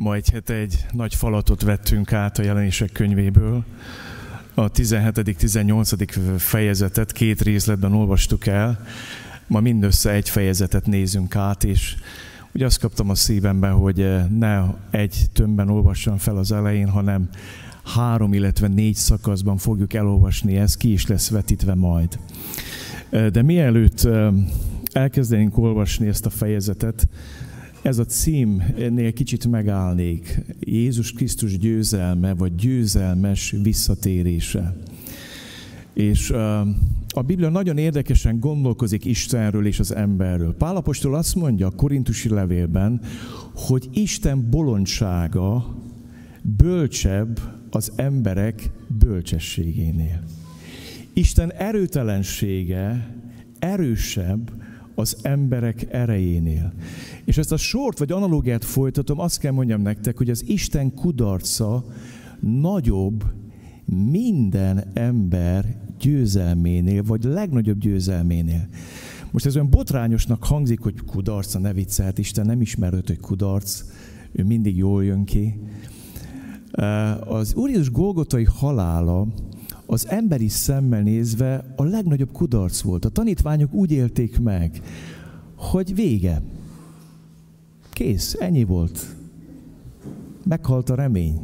Ma egy hete egy nagy falatot vettünk át a jelenések könyvéből. A 17.-18. fejezetet két részletben olvastuk el. Ma mindössze egy fejezetet nézünk át, és úgy azt kaptam a szívemben, hogy ne egy tömbben olvassam fel az elején, hanem három, illetve négy szakaszban fogjuk elolvasni, ez ki is lesz vetítve majd. De mielőtt elkezdenénk olvasni ezt a fejezetet, ez a címnél kicsit megállnék. Jézus Krisztus győzelme, vagy győzelmes visszatérése. És a Biblia nagyon érdekesen gondolkozik Istenről és az emberről. Pálapostól azt mondja a korintusi levélben, hogy Isten bolondsága bölcsebb az emberek bölcsességénél. Isten erőtelensége erősebb az emberek erejénél. És ezt a sort vagy analógiát folytatom, azt kell mondjam nektek, hogy az Isten kudarca nagyobb minden ember győzelménél, vagy legnagyobb győzelménél. Most ez olyan botrányosnak hangzik, hogy kudarca, ne viccelt, Isten nem ismerőt, hogy kudarc, ő mindig jól jön ki. Az Úr Jézus Golgotai halála az emberi szemmel nézve a legnagyobb kudarc volt. A tanítványok úgy élték meg, hogy vége. Kész, ennyi volt. Meghalt a remény.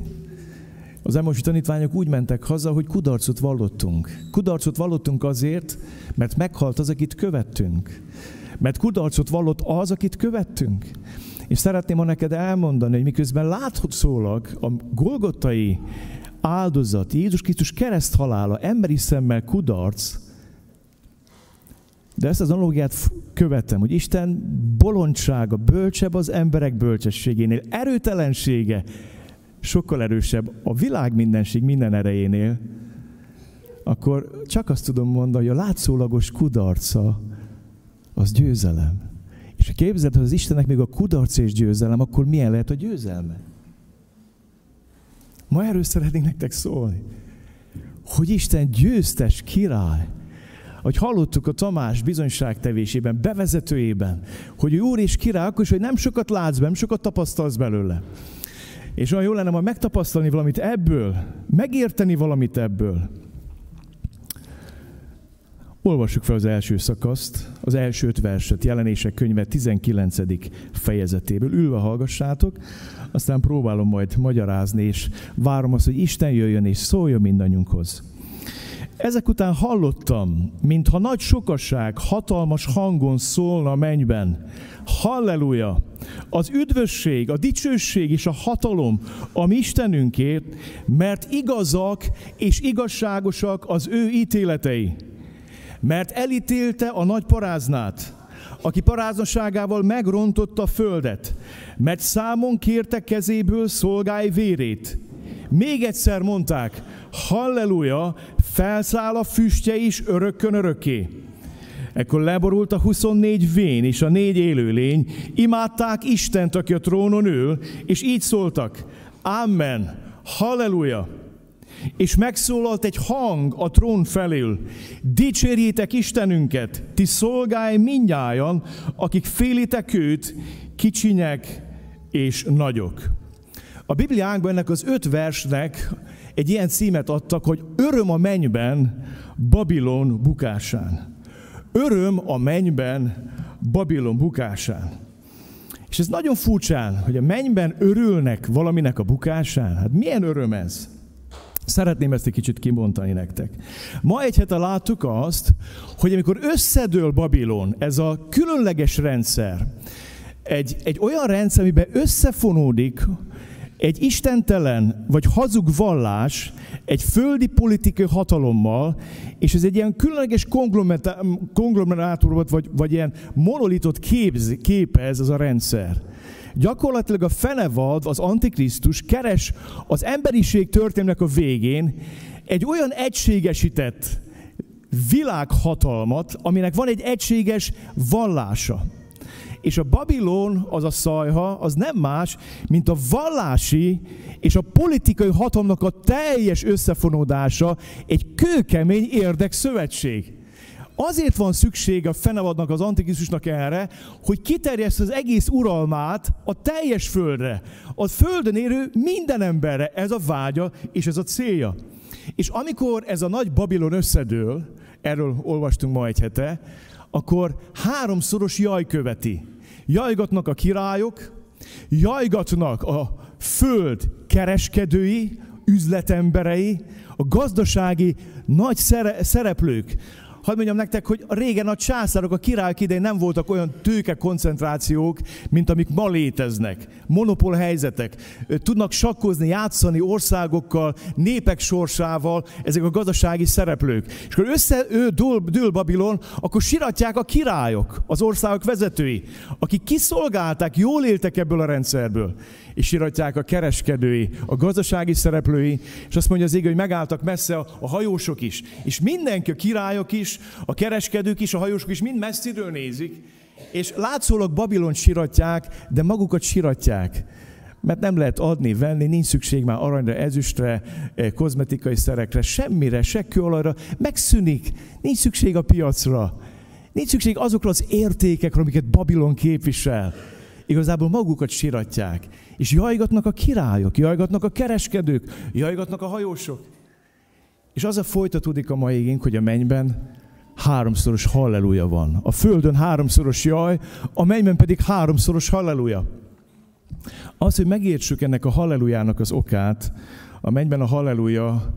Az elmosi tanítványok úgy mentek haza, hogy kudarcot vallottunk. Kudarcot vallottunk azért, mert meghalt az, akit követtünk. Mert kudarcot vallott az, akit követtünk. És szeretném ma neked elmondani, hogy miközben láthatólag a golgottai áldozat, Jézus Krisztus kereszt halála, emberi szemmel kudarc, de ezt az analógiát követem, hogy Isten bolondsága bölcsebb az emberek bölcsességénél, erőtelensége sokkal erősebb a világ mindenség minden erejénél, akkor csak azt tudom mondani, hogy a látszólagos kudarca az győzelem. És ha képzeld, hogy az Istennek még a kudarc és győzelem, akkor milyen lehet a győzelme? Ma erről szeretnék nektek szólni. Hogy Isten győztes király. Hogy hallottuk a Tamás bizonyságtevésében, bevezetőjében, hogy úr és király, akkor is, hogy nem sokat látsz be, nem sokat tapasztalsz belőle. És olyan jó lenne majd megtapasztalni valamit ebből, megérteni valamit ebből. Olvassuk fel az első szakaszt, az első öt verset, jelenések könyve 19. fejezetéből. Ülve hallgassátok, aztán próbálom majd magyarázni, és várom azt, hogy Isten jöjjön és szóljon mindannyiunkhoz. Ezek után hallottam, mintha nagy sokasság hatalmas hangon szólna a mennyben. Halleluja! Az üdvösség, a dicsőség és a hatalom a mi Istenünkért, mert igazak és igazságosak az ő ítéletei. Mert elítélte a nagy paráznát, aki paráznaságával megrontotta a földet, mert számon kérte kezéből szolgái vérét. Még egyszer mondták, halleluja, felszáll a füstje is örökkön örökké. Ekkor leborult a 24 vén és a négy élőlény, imádták Istent, aki a trónon ül, és így szóltak, Amen, halleluja. És megszólalt egy hang a trón felül, dicsérjétek Istenünket, ti szolgálj mindnyájan, akik félitek őt, kicsinyek és nagyok. A Bibliánkban ennek az öt versnek egy ilyen címet adtak, hogy öröm a mennyben Babilon bukásán. Öröm a mennyben Babilon bukásán. És ez nagyon furcsán, hogy a mennyben örülnek valaminek a bukásán. Hát milyen öröm ez? Szeretném ezt egy kicsit kibontani nektek. Ma egy hete láttuk azt, hogy amikor összedől Babilon, ez a különleges rendszer, egy, egy olyan rendszer, amiben összefonódik egy istentelen vagy hazug vallás egy földi politikai hatalommal, és ez egy ilyen különleges konglomerátor volt, vagy, vagy ilyen monolitot képz, képez ez a rendszer. Gyakorlatilag a fenevad, az antikrisztus keres az emberiség történelmek a végén egy olyan egységesített világhatalmat, aminek van egy egységes vallása. És a Babilon, az a szajha, az nem más, mint a vallási és a politikai hatalomnak a teljes összefonódása egy kőkemény érdekszövetség. Azért van szükség a Fenevadnak, az Antikrisztusnak erre, hogy kiterjeszt az egész uralmát a teljes földre. A földön érő minden emberre ez a vágya és ez a célja. És amikor ez a nagy Babilon összedől, erről olvastunk ma egy hete, akkor háromszoros jaj követi. Jajgatnak a királyok, jajgatnak a föld kereskedői, üzletemberei, a gazdasági nagy szereplők, Hadd mondjam nektek, hogy régen a császárok, a királyok idején nem voltak olyan tőke koncentrációk, mint amik ma léteznek. Monopól helyzetek. Tudnak sakkozni, játszani országokkal, népek sorsával ezek a gazdasági szereplők. És akkor össze ő dől, dől Babilon, akkor siratják a királyok, az országok vezetői, akik kiszolgálták, jól éltek ebből a rendszerből és iratják a kereskedői, a gazdasági szereplői, és azt mondja az ég, hogy megálltak messze a, a hajósok is. És mindenki, a királyok is, a kereskedők is, a hajósok is mind messziről nézik, és látszólag Babilon siratják, de magukat siratják. Mert nem lehet adni, venni, nincs szükség már aranyra, ezüstre, eh, kozmetikai szerekre, semmire, se kőolajra, megszűnik, nincs szükség a piacra. Nincs szükség azokra az értékekre, amiket Babilon képvisel. Igazából magukat siratják. És jajgatnak a királyok, jajgatnak a kereskedők, jajgatnak a hajósok. És az a folytatódik a mai égénk, hogy a mennyben háromszoros halleluja van. A földön háromszoros jaj, a mennyben pedig háromszoros halleluja. Az, hogy megértsük ennek a hallelujának az okát, a mennyben a halleluja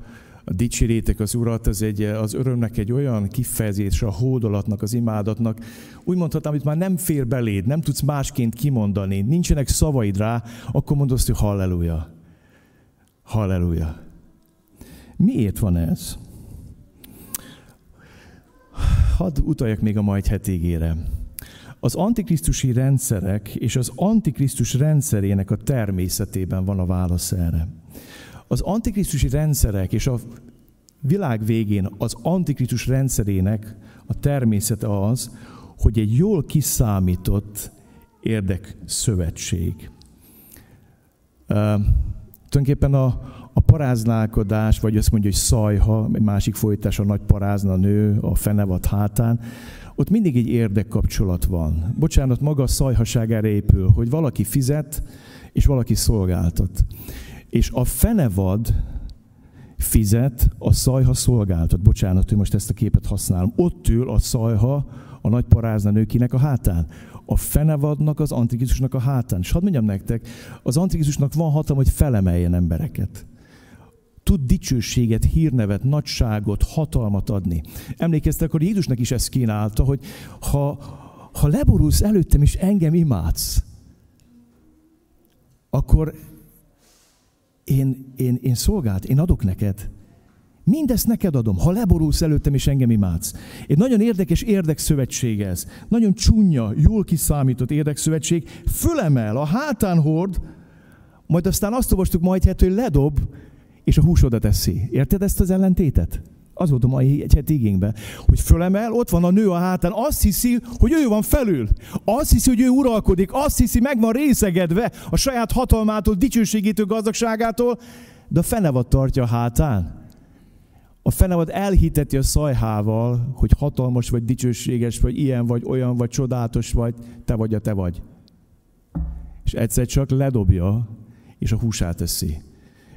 a dicsérétek az Urat, az, egy, az örömnek egy olyan kifejezés, a hódolatnak, az imádatnak, úgy mondhatnám, hogy már nem fér beléd, nem tudsz másként kimondani, nincsenek szavaid rá, akkor mondod hogy halleluja. Halleluja. Miért van ez? Hadd utaljak még a majd hetigére. Az antikrisztusi rendszerek és az antikrisztus rendszerének a természetében van a válasz erre. Az antikrisztusi rendszerek és a világ végén az antikrisztus rendszerének a természete az, hogy egy jól kiszámított érdekszövetség. Uh, tulajdonképpen a, a paráználkodás, vagy azt mondja, hogy szajha, egy másik folytás, a nagy parázna nő a fenevad hátán, ott mindig egy érdekkapcsolat van. Bocsánat, maga a szajhaság erre épül, hogy valaki fizet, és valaki szolgáltat. És a fenevad fizet, a szajha szolgáltat. Bocsánat, hogy most ezt a képet használom. Ott ül a szajha a nagy parázna nőkinek a hátán. A fenevadnak, az antikrisztusnak a hátán. És hadd mondjam nektek, az antikrisztusnak van hatalma, hogy felemeljen embereket tud dicsőséget, hírnevet, nagyságot, hatalmat adni. Emlékeztek, hogy Jézusnak is ezt kínálta, hogy ha, ha leborulsz előttem és engem imádsz, akkor én, én, én szolgált, én adok neked. Mindezt neked adom, ha leborulsz előttem és engem imádsz. Egy nagyon érdekes érdekszövetség ez. Nagyon csúnya, jól kiszámított érdekszövetség. Fölemel, a hátán hord, majd aztán azt olvastuk majd, hát, hogy ledob, és a húsodat eszi. Érted ezt az ellentétet? Az volt a mai egy heti igényben, hogy fölemel, ott van a nő a hátán, azt hiszi, hogy ő van felül. Azt hiszi, hogy ő uralkodik, azt hiszi, meg van részegedve a saját hatalmától, dicsőségétől, gazdagságától, de a fenevad tartja a hátán. A fenevad elhiteti a szajhával, hogy hatalmas vagy, dicsőséges vagy, ilyen vagy, olyan vagy, csodálatos vagy, te vagy a te vagy. És egyszer csak ledobja, és a húsát eszi.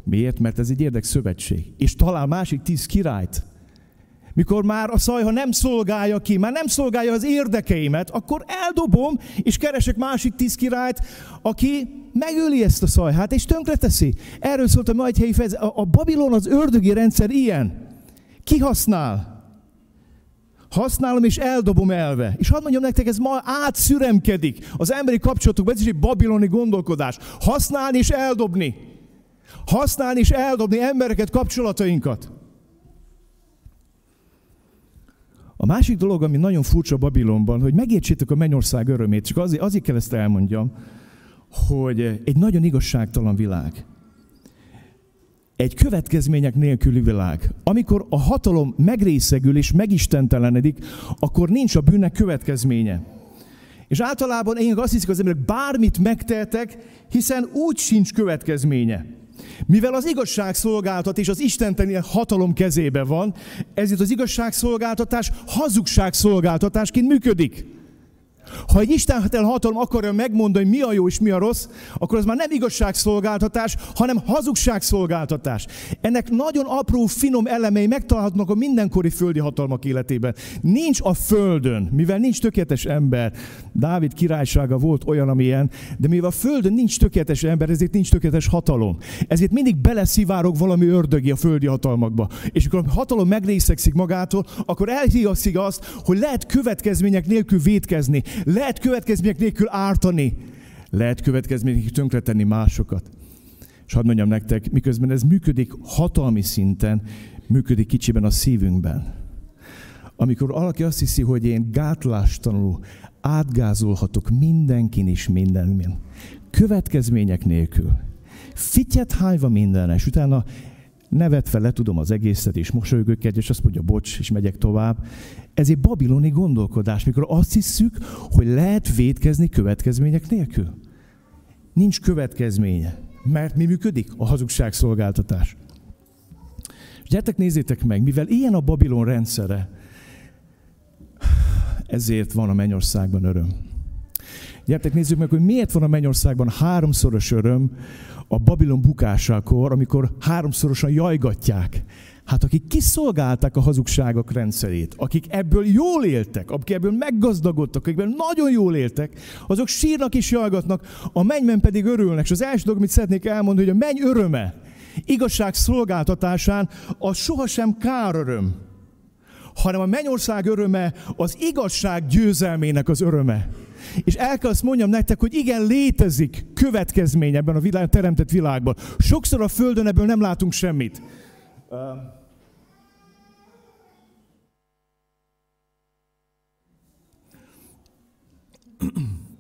Miért? Mert ez egy érdekszövetség. És talál másik tíz királyt, mikor már a szajha nem szolgálja ki, már nem szolgálja az érdekeimet, akkor eldobom, és keresek másik tíz királyt, aki megöli ezt a szajhát, és tönkreteszi. Erről szólt a majd helyi fejez. A Babilon, az ördögi rendszer ilyen. Kihasznál. Használom és eldobom elve. És hadd mondjam nektek, ez ma átszüremkedik az emberi kapcsolatokban, ez is egy babiloni gondolkodás. Használni és eldobni. Használni és eldobni embereket, kapcsolatainkat. A másik dolog, ami nagyon furcsa Babilonban, hogy megértsétek a mennyország örömét, csak azért, azért kell ezt elmondjam, hogy egy nagyon igazságtalan világ. Egy következmények nélküli világ. Amikor a hatalom megrészegül és megistentelenedik, akkor nincs a bűnnek következménye. És általában én azt hiszik az emberek, bármit megtehetek, hiszen úgy sincs következménye. Mivel az igazságszolgáltatás az istenteni hatalom kezébe van, ezért az igazságszolgáltatás hazugságszolgáltatásként működik. Ha egy Isten hatalom akarja megmondani, mi a jó és mi a rossz, akkor az már nem igazságszolgáltatás, hanem hazugságszolgáltatás. Ennek nagyon apró, finom elemei megtalálhatnak a mindenkori földi hatalmak életében. Nincs a földön, mivel nincs tökéletes ember, Dávid királysága volt olyan, amilyen, de mivel a földön nincs tökéletes ember, ezért nincs tökéletes hatalom. Ezért mindig beleszivárog valami ördögi a földi hatalmakba. És amikor a hatalom megrészegszik magától, akkor elhiaszik azt, hogy lehet következmények nélkül védkezni, lehet következmények nélkül ártani. Lehet következmények nélkül tönkretenni másokat. És hadd mondjam nektek, miközben ez működik hatalmi szinten, működik kicsiben a szívünkben. Amikor valaki azt hiszi, hogy én gátlástalanul átgázolhatok mindenkin is mindenmin, következmények nélkül, fityet hájva minden, és utána nevetve letudom az egészet, és mosolygok és azt mondja, bocs, és megyek tovább. Ez egy babiloni gondolkodás, mikor azt hiszük, hogy lehet védkezni következmények nélkül. Nincs következménye. Mert mi működik? A hazugságszolgáltatás. Gyertek, nézzétek meg, mivel ilyen a Babilon rendszere, ezért van a mennyországban öröm. Gyertek, nézzük meg, hogy miért van a mennyországban háromszoros öröm a Babilon bukásakor, amikor háromszorosan jajgatják. Hát akik kiszolgálták a hazugságok rendszerét, akik ebből jól éltek, akik ebből meggazdagodtak, akik ebből nagyon jól éltek, azok sírnak és jajgatnak, a mennyben pedig örülnek. És az első dolog, amit szeretnék elmondani, hogy a menny öröme, igazság szolgáltatásán, az sohasem kár öröm, hanem a mennyország öröme az igazság győzelmének az öröme. És el kell azt mondjam nektek, hogy igen, létezik következmény ebben a világ, teremtett világban. Sokszor a Földön ebből nem látunk semmit.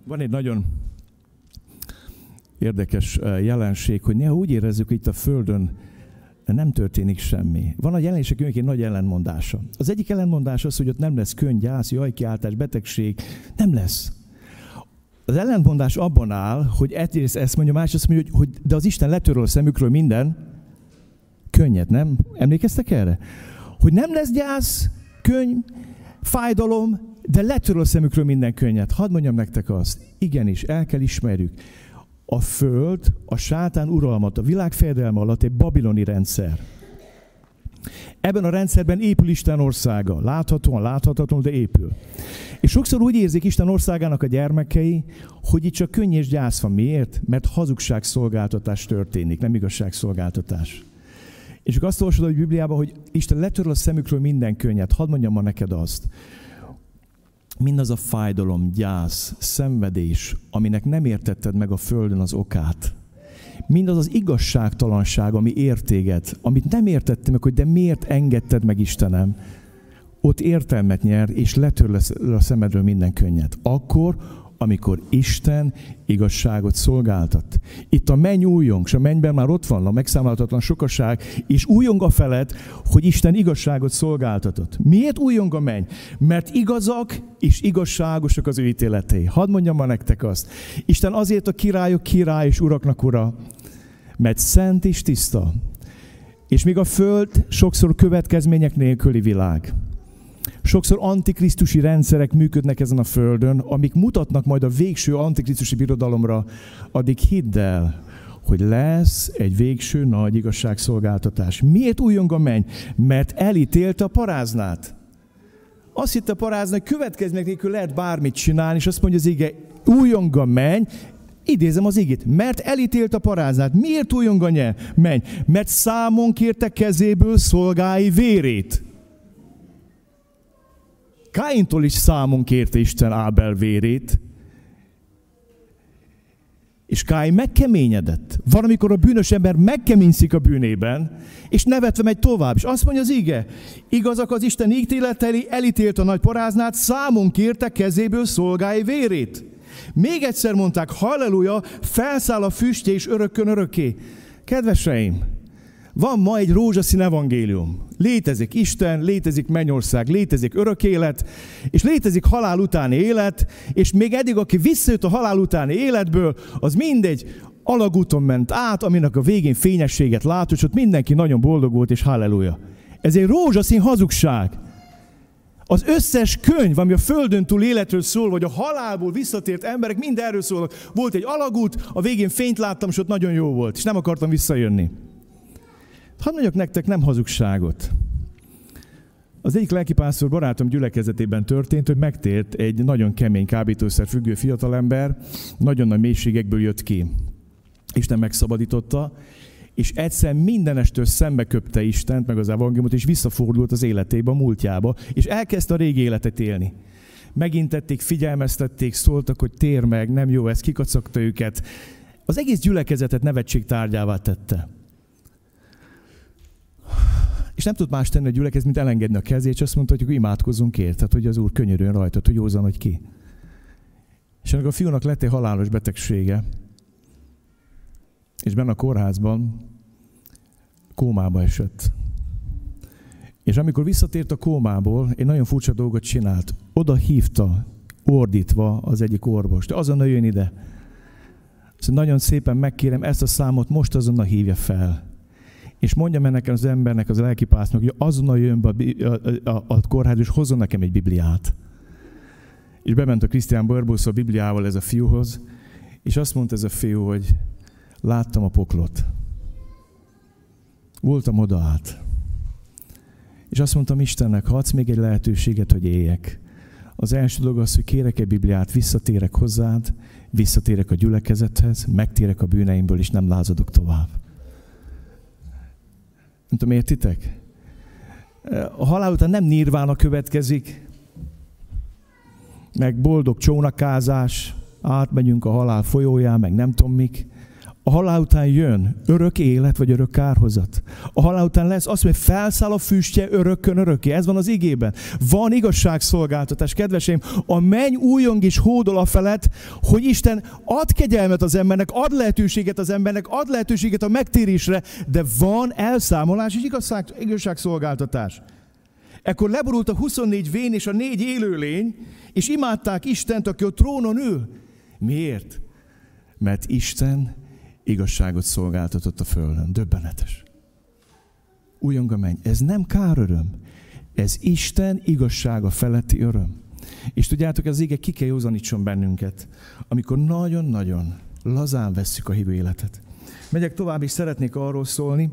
Van egy nagyon érdekes jelenség, hogy néha úgy érezzük, hogy itt a Földön nem történik semmi. Van a jelenések egy nagy ellenmondása. Az egyik ellenmondás az, hogy ott nem lesz könny, gyász, jajkiáltás, betegség. Nem lesz. Az ellentmondás abban áll, hogy egyrészt ezt mondja, másrészt mondja, hogy, hogy de az Isten letöröl a szemükről minden könnyet, nem? Emlékeztek erre? Hogy nem lesz gyász, könny, fájdalom, de letöröl szemükről minden könnyet. Hadd mondjam nektek azt, igenis, el kell ismerjük. A föld, a sátán uralmat, a világfejedelme alatt egy babiloni rendszer. Ebben a rendszerben épül Isten országa. Láthatóan, láthatatlanul, de épül. És sokszor úgy érzik Isten országának a gyermekei, hogy itt csak könny és gyász van. Miért? Mert hazugságszolgáltatás történik, nem igazságszolgáltatás. És azt olvasod a Bibliában, hogy Isten letöröl a szemükről minden könnyet. Hadd mondjam ma neked azt, mindaz a fájdalom, gyász, szenvedés, aminek nem értetted meg a Földön az okát, mindaz az igazságtalanság, ami értéget, amit nem értettem meg, hogy de miért engedted meg Istenem, ott értelmet nyer, és letör a szemedről minden könnyet. Akkor, amikor Isten igazságot szolgáltat. Itt a menny újong, és a mennyben már ott van a megszámolhatatlan sokaság, és újong a felett, hogy Isten igazságot szolgáltatott. Miért újong a menny? Mert igazak és igazságosak az ő ítéletei. Hadd mondjam ma nektek azt. Isten azért a királyok király és uraknak ura, mert szent és tiszta. És még a föld sokszor következmények nélküli világ. Sokszor antikrisztusi rendszerek működnek ezen a földön, amik mutatnak majd a végső antikrisztusi birodalomra, addig hidd el, hogy lesz egy végső nagy igazságszolgáltatás. Miért újjong a menny? Mert elítélte a paráznát. Azt hitte a parázna, hogy következmények nélkül lehet bármit csinálni, és azt mondja az ige, újjong a menny, Idézem az igét, mert elítélt a paráznát. Miért újjong a menny? Mert számon kérte kezéből szolgái vérét. Káintól is számon kérte Isten Ábel vérét, és Káin megkeményedett. Van, amikor a bűnös ember megkeményszik a bűnében, és nevetve megy tovább. És azt mondja az ige, igazak az Isten ítéleteli, elítélt a nagy paráznát, számon kérte kezéből szolgái vérét. Még egyszer mondták, halleluja, felszáll a füstje és örökkön örökké. Kedveseim, van ma egy rózsaszín evangélium. Létezik Isten, létezik mennyország, létezik örök élet, és létezik halál utáni élet, és még eddig, aki visszajött a halál utáni életből, az mindegy, alagúton ment át, aminek a végén fényességet látott, és ott mindenki nagyon boldog volt, és halleluja. Ez egy rózsaszín hazugság. Az összes könyv, ami a földön túl életről szól, vagy a halálból visszatért emberek, mind erről szólnak. Volt egy alagút, a végén fényt láttam, és ott nagyon jó volt, és nem akartam visszajönni. Hadd mondjak nektek nem hazugságot. Az egyik lelkipásztor barátom gyülekezetében történt, hogy megtért egy nagyon kemény kábítószer függő fiatalember, nagyon nagy mélységekből jött ki. Isten megszabadította, és egyszer mindenestől szembe köpte Istent, meg az evangéliumot, és visszafordult az életébe, a múltjába, és elkezdte a régi életet élni. Megintették, figyelmeztették, szóltak, hogy tér meg, nem jó ez, kikacagta őket. Az egész gyülekezetet nevetség tárgyává tette. És nem tud más tenni a gyülekezet, mint elengedni a kezét, és azt mondta, hogy imádkozzunk érte, hogy az Úr könyörűen rajta, hogy józan, hogy ki. És ennek a fiúnak lett egy halálos betegsége, és benne a kórházban kómába esett. És amikor visszatért a kómából, egy nagyon furcsa dolgot csinált. Oda hívta, ordítva az egyik orvos. De azonnal jön ide. Szóval nagyon szépen megkérem, ezt a számot most azonnal hívja fel. És mondja meg nekem az embernek, az lelkipásznak, hogy azonnal jön be a, a, a kórház, és hozzon nekem egy Bibliát. És bement a Krisztián Barbusz a Bibliával ez a fiúhoz, és azt mondta ez a fiú, hogy láttam a poklot. Voltam oda át. És azt mondtam Istennek, ha adsz még egy lehetőséget, hogy éljek. Az első dolog az, hogy kérek egy Bibliát, visszatérek hozzád, visszatérek a gyülekezethez, megtérek a bűneimből, és nem lázadok tovább. Nem tudom, értitek? A halál után nem nirvána következik, meg boldog csónakázás, átmegyünk a halál folyóján, meg nem tudom mik, a halál után jön örök élet, vagy örök kárhozat. A halál után lesz azt hogy felszáll a füstje örökkön örökké. Ez van az igében. Van igazságszolgáltatás, kedveseim. A menny újong is hódol a felett, hogy Isten ad kegyelmet az embernek, ad lehetőséget az embernek, ad lehetőséget a megtérésre, de van elszámolás és igazság, igazságszolgáltatás. Ekkor leborult a 24 vén és a négy élőlény, és imádták Istent, aki a trónon ül. Miért? Mert Isten igazságot szolgáltatott a földön. Döbbenetes. Újong a menny. Ez nem káröröm. Ez Isten igazsága feletti öröm. És tudjátok, az ége ki kell józanítson bennünket, amikor nagyon-nagyon lazán vesszük a hívő életet. Megyek tovább, és szeretnék arról szólni,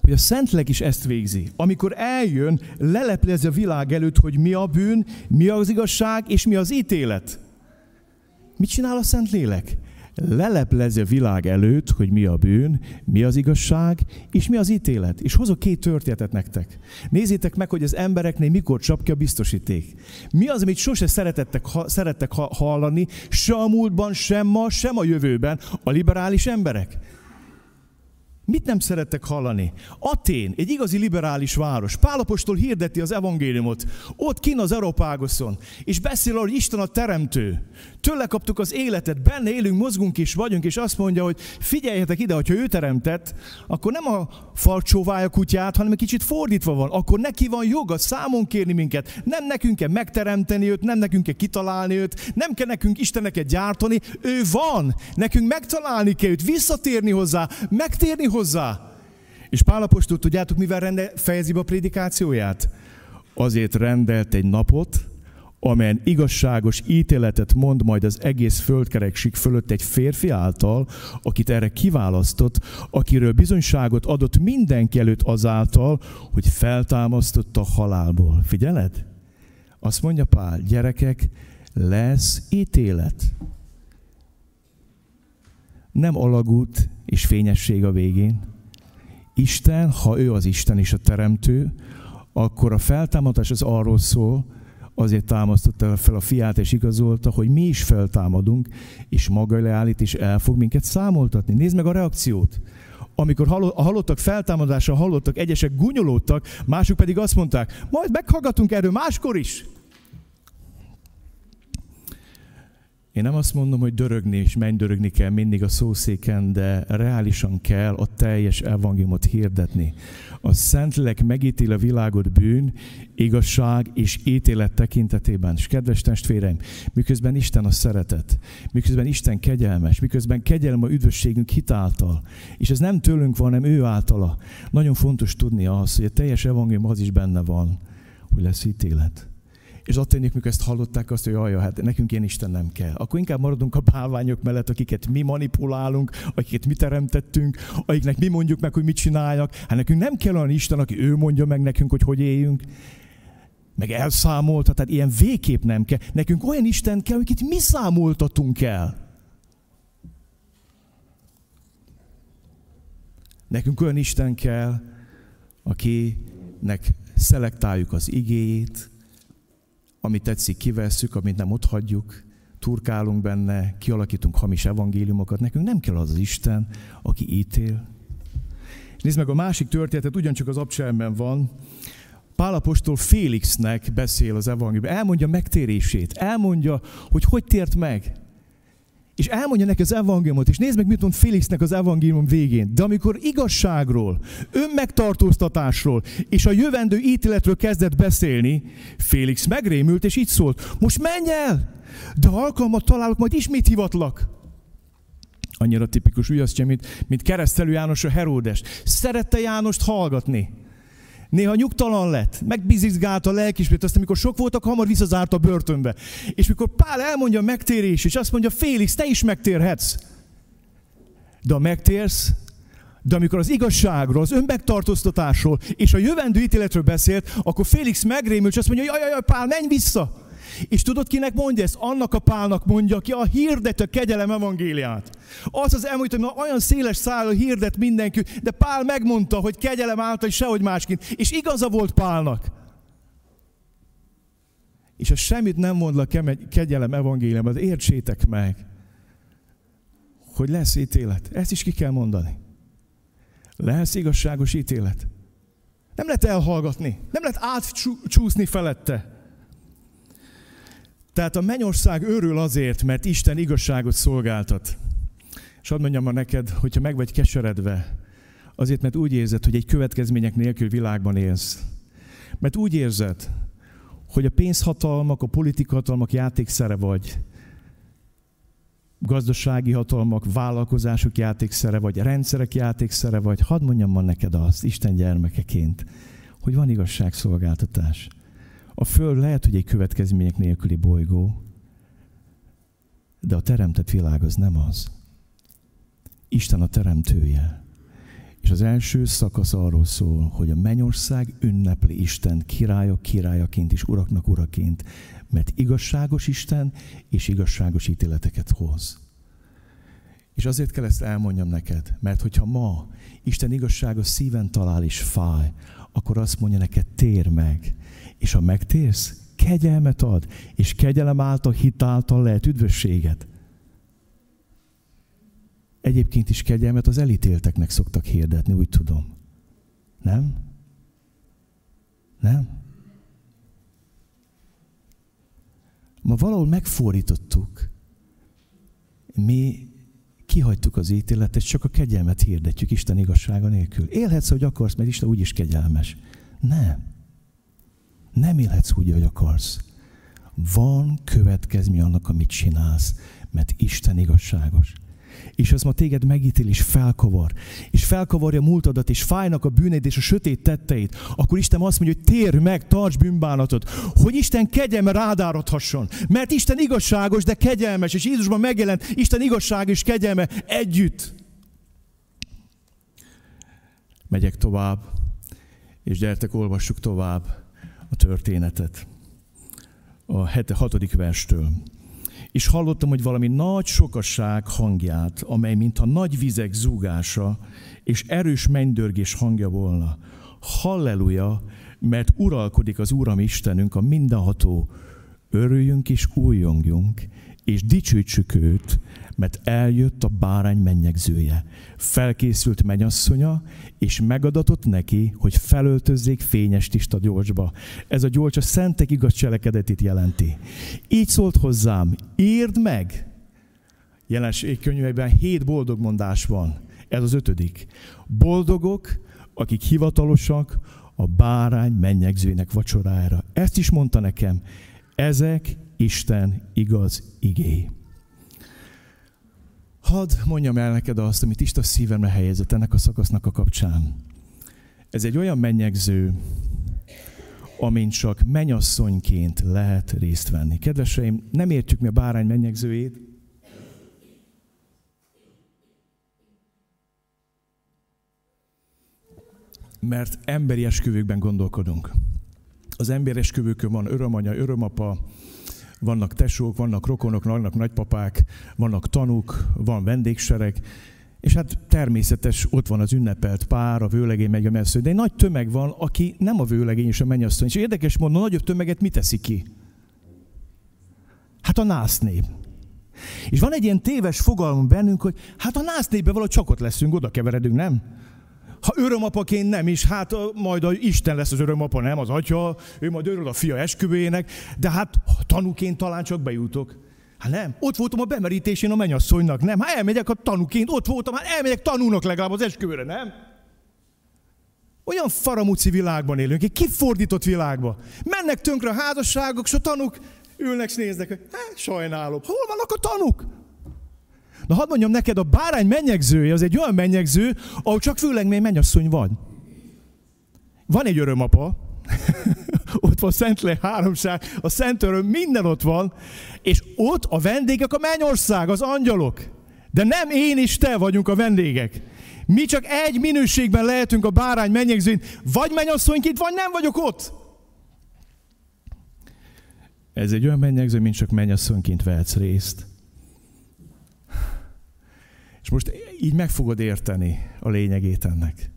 hogy a Szentleg is ezt végzi. Amikor eljön, leleplezi a világ előtt, hogy mi a bűn, mi az igazság, és mi az ítélet. Mit csinál a Szentlélek? Leleplezi a világ előtt, hogy mi a bűn, mi az igazság, és mi az ítélet. És hozok két történetet nektek. Nézzétek meg, hogy az embereknél mikor csap ki a biztosíték. Mi az, amit sose szeretettek, ha, szerettek hallani, se a múltban, sem ma, sem a jövőben a liberális emberek. Mit nem szerettek hallani? Atén, egy igazi liberális város. Pálapostól hirdeti az evangéliumot. Ott kín az Európágoszon. És beszél arról, hogy Isten a teremtő. Tőle kaptuk az életet, benne élünk, mozgunk is vagyunk, és azt mondja, hogy figyeljetek ide, hogyha ő teremtett, akkor nem a fal a kutyát, hanem egy kicsit fordítva van. Akkor neki van joga számon kérni minket. Nem nekünk kell megteremteni őt, nem nekünk kell kitalálni őt, nem kell nekünk Isteneket gyártani. Ő van. Nekünk megtalálni kell őt, visszatérni hozzá, megtérni hozzá. És Pálapostól tudjátok, mivel rende, fejezi be a prédikációját? Azért rendelt egy napot, amelyen igazságos ítéletet mond majd az egész földkerekség fölött egy férfi által, akit erre kiválasztott, akiről bizonyságot adott mindenki előtt azáltal, hogy feltámasztotta halálból. Figyeled? Azt mondja Pál, gyerekek, lesz ítélet. Nem alagút és fényesség a végén. Isten, ha ő az Isten és a teremtő, akkor a feltámadás az arról szól, azért támasztotta fel a fiát, és igazolta, hogy mi is feltámadunk, és maga leállít, és el fog minket számoltatni. Nézd meg a reakciót. Amikor a halottak feltámadása hallottak, egyesek gunyolódtak, mások pedig azt mondták, majd meghallgatunk erről máskor is. Én nem azt mondom, hogy dörögni és mennydörögni kell mindig a szószéken, de reálisan kell a teljes evangéliumot hirdetni. A Szentlélek megítél a világot bűn, igazság és ítélet tekintetében. És kedves testvéreim, miközben Isten a szeretet, miközben Isten kegyelmes, miközben kegyelem a üdvösségünk hitáltal, és ez nem tőlünk van, hanem ő általa. Nagyon fontos tudni az, hogy a teljes evangélium az is benne van, hogy lesz ítélet. És mikor ezt hallották, azt, hogy jaj, hát nekünk ilyen Isten nem kell. Akkor inkább maradunk a bálványok mellett, akiket mi manipulálunk, akiket mi teremtettünk, akiknek mi mondjuk meg, hogy mit csinálják. Hát nekünk nem kell olyan Isten, aki ő mondja meg nekünk, hogy hogy éljünk. Meg elszámolta, tehát ilyen végképp nem kell. Nekünk olyan Isten kell, akit mi számoltatunk el. Nekünk olyan Isten kell, akinek szelektáljuk az igéjét, amit tetszik, kivesszük, amit nem ott hagyjuk, turkálunk benne, kialakítunk hamis evangéliumokat. Nekünk nem kell az az Isten, aki ítél. Nézd meg, a másik történetet ugyancsak az abcselben van. Pálapostól Félixnek beszél az evangélium, elmondja megtérését, elmondja, hogy hogy tért meg és elmondja neki az evangéliumot, és nézd meg, mit mond Félixnek az evangélium végén. De amikor igazságról, önmegtartóztatásról és a jövendő ítéletről kezdett beszélni, Félix megrémült, és így szólt, most menj el, de alkalmat találok, majd ismét hivatlak. Annyira tipikus ügyasztja, mint, mint keresztelő János a Heródes. Szerette Jánost hallgatni. Néha nyugtalan lett, megbizizgált a lelkismét, aztán amikor sok voltak, hamar visszazárt a börtönbe. És mikor Pál elmondja a megtérés, és azt mondja, Félix, te is megtérhetsz. De a megtérsz, de amikor az igazságról, az önmegtartóztatásról és a jövendő ítéletről beszélt, akkor Félix megrémül, és azt mondja, jaj, jaj, jaj, Pál, menj vissza! És tudod, kinek mondja ezt? Annak a pálnak mondja, aki a hirdet a kegyelem evangéliát. Az az elmúlt, hogy olyan széles szállal hirdet mindenki, de Pál megmondta, hogy kegyelem által, sehogy másként. És igaza volt Pálnak. És ha semmit nem mond a kegyelem evangéliumban, értsétek meg, hogy lesz ítélet. Ezt is ki kell mondani. Lesz igazságos ítélet. Nem lehet elhallgatni, nem lehet átcsúszni felette. Tehát a mennyország örül azért, mert Isten igazságot szolgáltat. És hadd mondjam ma neked, hogyha meg vagy keseredve, azért, mert úgy érzed, hogy egy következmények nélkül világban élsz. Mert úgy érzed, hogy a pénzhatalmak, a politikahatalmak játékszere vagy, gazdasági hatalmak, vállalkozások játékszere vagy, rendszerek játékszere vagy, hadd mondjam ma neked azt, Isten gyermekeként, hogy van igazságszolgáltatás. A Föld lehet, hogy egy következmények nélküli bolygó, de a teremtett világ az nem az. Isten a teremtője. És az első szakasz arról szól, hogy a mennyország ünnepli Isten királyok királyaként és uraknak uraként, mert igazságos Isten és igazságos ítéleteket hoz. És azért kell ezt elmondjam neked, mert hogyha ma Isten igazsága szíven talál és fáj, akkor azt mondja neked, tér meg, és ha megtérsz, kegyelmet ad, és kegyelem által, hitáltal lehet üdvösséget. Egyébként is kegyelmet az elítélteknek szoktak hirdetni, úgy tudom. Nem? Nem? Ma valahol megfordítottuk. Mi kihagytuk az ítéletet, csak a kegyelmet hirdetjük Isten igazsága nélkül. Élhetsz, hogy akarsz, mert Isten úgyis kegyelmes. Nem. Nem élhetsz úgy, ahogy akarsz. Van következmény annak, amit csinálsz, mert Isten igazságos. És az ma téged megítél és felkavar, és felkavarja múltadat, és fájnak a bűneid és a sötét tetteit, akkor Isten azt mondja, hogy térj meg, tarts bűnbánatot, hogy Isten kegyelme rádáradhasson. Mert Isten igazságos, de kegyelmes, és Jézusban megjelent Isten igazság és kegyelme együtt. Megyek tovább, és gyertek, olvassuk tovább a történetet. A hete, hatodik verstől. És hallottam, hogy valami nagy sokasság hangját, amely mintha nagy vizek zúgása és erős mennydörgés hangja volna. Halleluja, mert uralkodik az Úram Istenünk, a mindenható. Örüljünk és újjongjunk, és dicsőítsük őt, mert eljött a bárány mennyegzője. Felkészült menyasszonya, és megadatott neki, hogy felöltözzék fényes tiszta gyolcsba. Ez a gyolcs a szentek igaz cselekedetét jelenti. Így szólt hozzám, írd meg, Jelenség könyveiben hét boldog mondás van. Ez az ötödik. Boldogok, akik hivatalosak a bárány mennyegzőnek vacsorára. Ezt is mondta nekem. Ezek Isten igaz igé. Hadd mondjam el neked azt, amit Isten szívemre helyezett ennek a szakasznak a kapcsán. Ez egy olyan mennyegző, amin csak menyasszonyként lehet részt venni. Kedveseim, nem értjük mi a bárány mennyegzőjét, mert emberi esküvőkben gondolkodunk. Az emberi esküvőkön van örömanya, örömapa, vannak tesók, vannak rokonok, vannak nagypapák, vannak tanúk, van vendégsereg, és hát természetes, ott van az ünnepelt pár, a vőlegény megy a messző, de egy nagy tömeg van, aki nem a vőlegény és a mennyasszony. És érdekes mondom, a nagyobb tömeget mit teszi ki? Hát a násznép. És van egy ilyen téves fogalom bennünk, hogy hát a násznépbe valahogy csak ott leszünk, oda keveredünk, nem? Ha örömapaként nem is, hát majd a Isten lesz az örömapa, nem az atya, ő majd örül a fia esküvőjének, de hát tanúként talán csak bejutok. Hát nem, ott voltam a bemerítésén a mennyasszonynak, nem, hát elmegyek a tanúként, ott voltam, hát elmegyek tanúnak legalább az esküvőre, nem? Olyan faramuci világban élünk, egy kifordított világban. Mennek tönkre a házasságok, és a tanúk ülnek, és néznek, hát sajnálom, hol vannak a tanúk? Na hadd mondjam neked, a bárány mennyegzője az egy olyan mennyegző, ahol csak főleg még mennyasszony van. Van egy örömapa, ott van Szentlé háromság, a Szent Öröm, minden ott van, és ott a vendégek a mennyország, az angyalok. De nem én és te vagyunk a vendégek. Mi csak egy minőségben lehetünk a bárány mennyegzőn, vagy mennyasszonyként, vagy nem vagyok ott. Ez egy olyan mennyegző, mint csak mennyasszonyként vehetsz részt. És most így meg fogod érteni a lényegét ennek.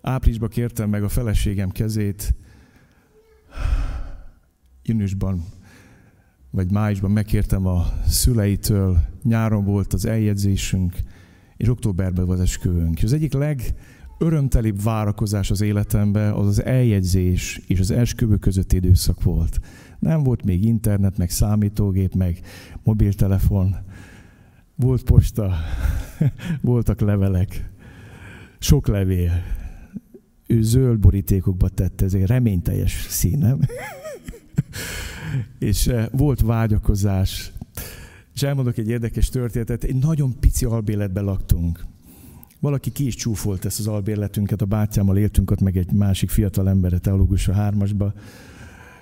Áprilisban kértem meg a feleségem kezét, júniusban vagy májusban megkértem a szüleitől, nyáron volt az eljegyzésünk, és októberben volt az esküvőnk. És az egyik legörömtelibb várakozás az életemben az az eljegyzés és az esküvő közötti időszak volt. Nem volt még internet, meg számítógép, meg mobiltelefon. Volt posta, voltak levelek, sok levél. Ő zöld borítékokba tette, ez egy reményteljes színem. és eh, volt vágyakozás. És elmondok egy érdekes történetet. Egy nagyon pici albérletben laktunk. Valaki ki is csúfolt ezt az albérletünket, a bátyámmal éltünk ott, meg egy másik fiatal ember, teológus a hármasba.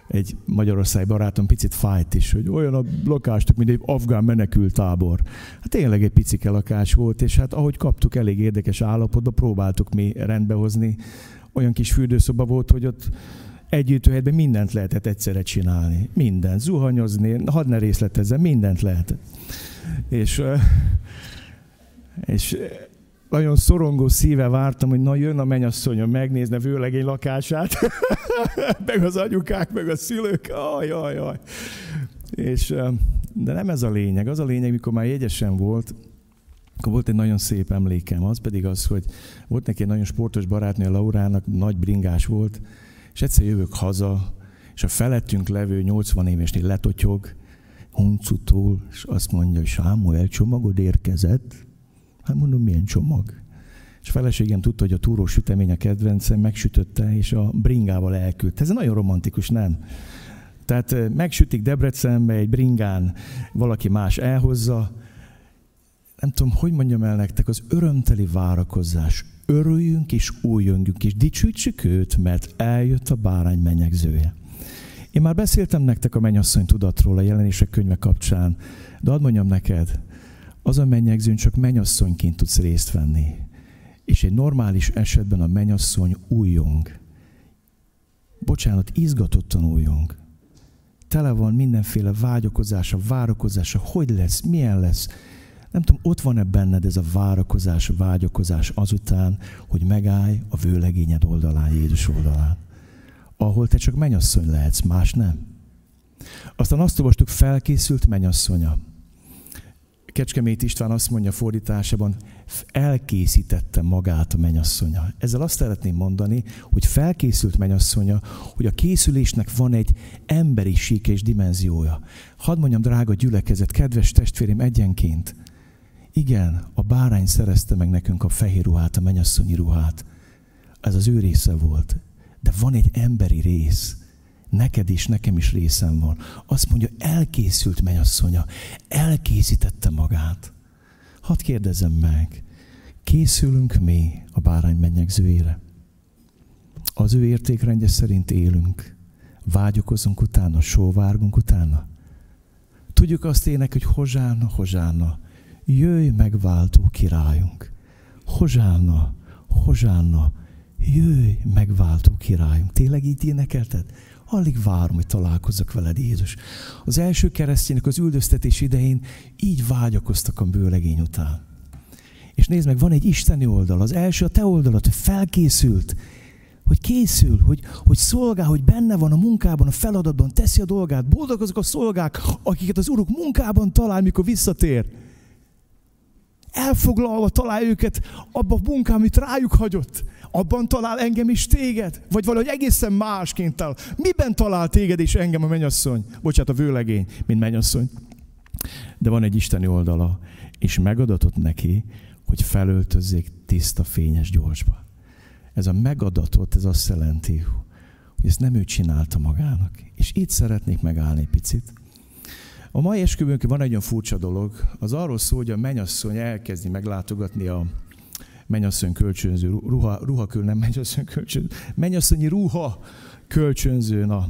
Egy Magyarország barátom picit fájt is, hogy olyan a lakástuk, mint egy afgán menekült tábor. Hát tényleg egy picike lakás volt, és hát ahogy kaptuk, elég érdekes állapotba, próbáltuk mi rendbehozni. Olyan kis fürdőszoba volt, hogy ott együttőhelyben mindent lehetett egyszerre csinálni. Mindent. Zuhanyozni, hadd ne részletezzen, mindent lehetett. És, és nagyon szorongó szíve vártam, hogy na jön a mennyasszonyom, megnézne vőlegény lakását, meg az anyukák, meg a szülők, aj, aj, aj. És, de nem ez a lényeg. Az a lényeg, mikor már jegyesen volt, akkor volt egy nagyon szép emlékem, az pedig az, hogy volt neki egy nagyon sportos barátnő, a Laurának, nagy bringás volt, és egyszer jövök haza, és a felettünk levő 80 évesnél letotyog, huncutól, és azt mondja, hogy Sámuel, csomagod érkezett. Hát mondom, milyen csomag? És feleségem tudta, hogy a túrós sütemény a kedvencem, megsütötte, és a bringával elküldte. Ez nagyon romantikus, nem? Tehát megsütik Debrecenbe egy bringán, valaki más elhozza. Nem tudom, hogy mondjam el nektek, az örömteli várakozás, örüljünk és újjöngjünk, és dicsőítsük őt, mert eljött a bárány menyegzője. Én már beszéltem nektek a mennyasszony tudatról a jelenések könyve kapcsán, de add mondjam neked, az a mennyegzőn csak mennyasszonyként tudsz részt venni. És egy normális esetben a mennyasszony újjong. Bocsánat, izgatottan újjong. Tele van mindenféle vágyakozása, várakozása, hogy lesz, milyen lesz, nem tudom, ott van-e benned ez a várakozás, vágyakozás azután, hogy megállj a vőlegényed oldalán, Jézus oldalán. Ahol te csak mennyasszony lehetsz, más nem. Aztán azt olvastuk, felkészült mennyasszonya. Kecskemét István azt mondja fordításában, elkészítette magát a mennyasszonya. Ezzel azt szeretném mondani, hogy felkészült mennyasszonya, hogy a készülésnek van egy emberi síke és dimenziója. Hadd mondjam, drága gyülekezet, kedves testvérem egyenként, Igen, a bárány szerezte meg nekünk a fehér ruhát, a mennyasszonyi ruhát. Ez az ő része volt. De van egy emberi rész. Neked is, nekem is részem van. Azt mondja, elkészült mennyasszonya. Elkészítette magát. Hadd kérdezem meg, készülünk mi a bárány mennyegzőjére? Az ő értékrendje szerint élünk. Vágyokozunk utána, sóvárgunk utána. Tudjuk azt ének, hogy hozsána, hozsána, jöjj megváltó királyunk. Hozsána, hozsána, jöjj megváltó királyunk. Tényleg így énekelted? Alig várom, hogy találkozzak veled, Jézus. Az első keresztjének az üldöztetés idején így vágyakoztak a bőlegény után. És nézd meg, van egy isteni oldal. Az első a te oldalad, hogy felkészült, hogy készül, hogy, hogy szolgál, hogy benne van a munkában, a feladatban, teszi a dolgát. Boldog azok a szolgák, akiket az Uruk munkában talál, mikor visszatér. Elfoglalva talál őket abban a munkában, amit rájuk hagyott. Abban talál engem is téged? Vagy valahogy egészen másként talál. Miben talál téged és engem a mennyasszony? Bocsát, a vőlegény, mint mennyasszony. De van egy isteni oldala, és megadatott neki, hogy felöltözzék tiszta, fényes gyorsba. Ez a megadatot, ez azt jelenti, hogy ezt nem ő csinálta magának. És itt szeretnék megállni picit. A mai esküvőnkön van egy olyan furcsa dolog, az arról szól, hogy a mennyasszony elkezdi meglátogatni a mennyasszony kölcsönző ruha, ruha kül, nem mennyasszony kölcsönző, mennyasszonyi ruha kölcsönző, na,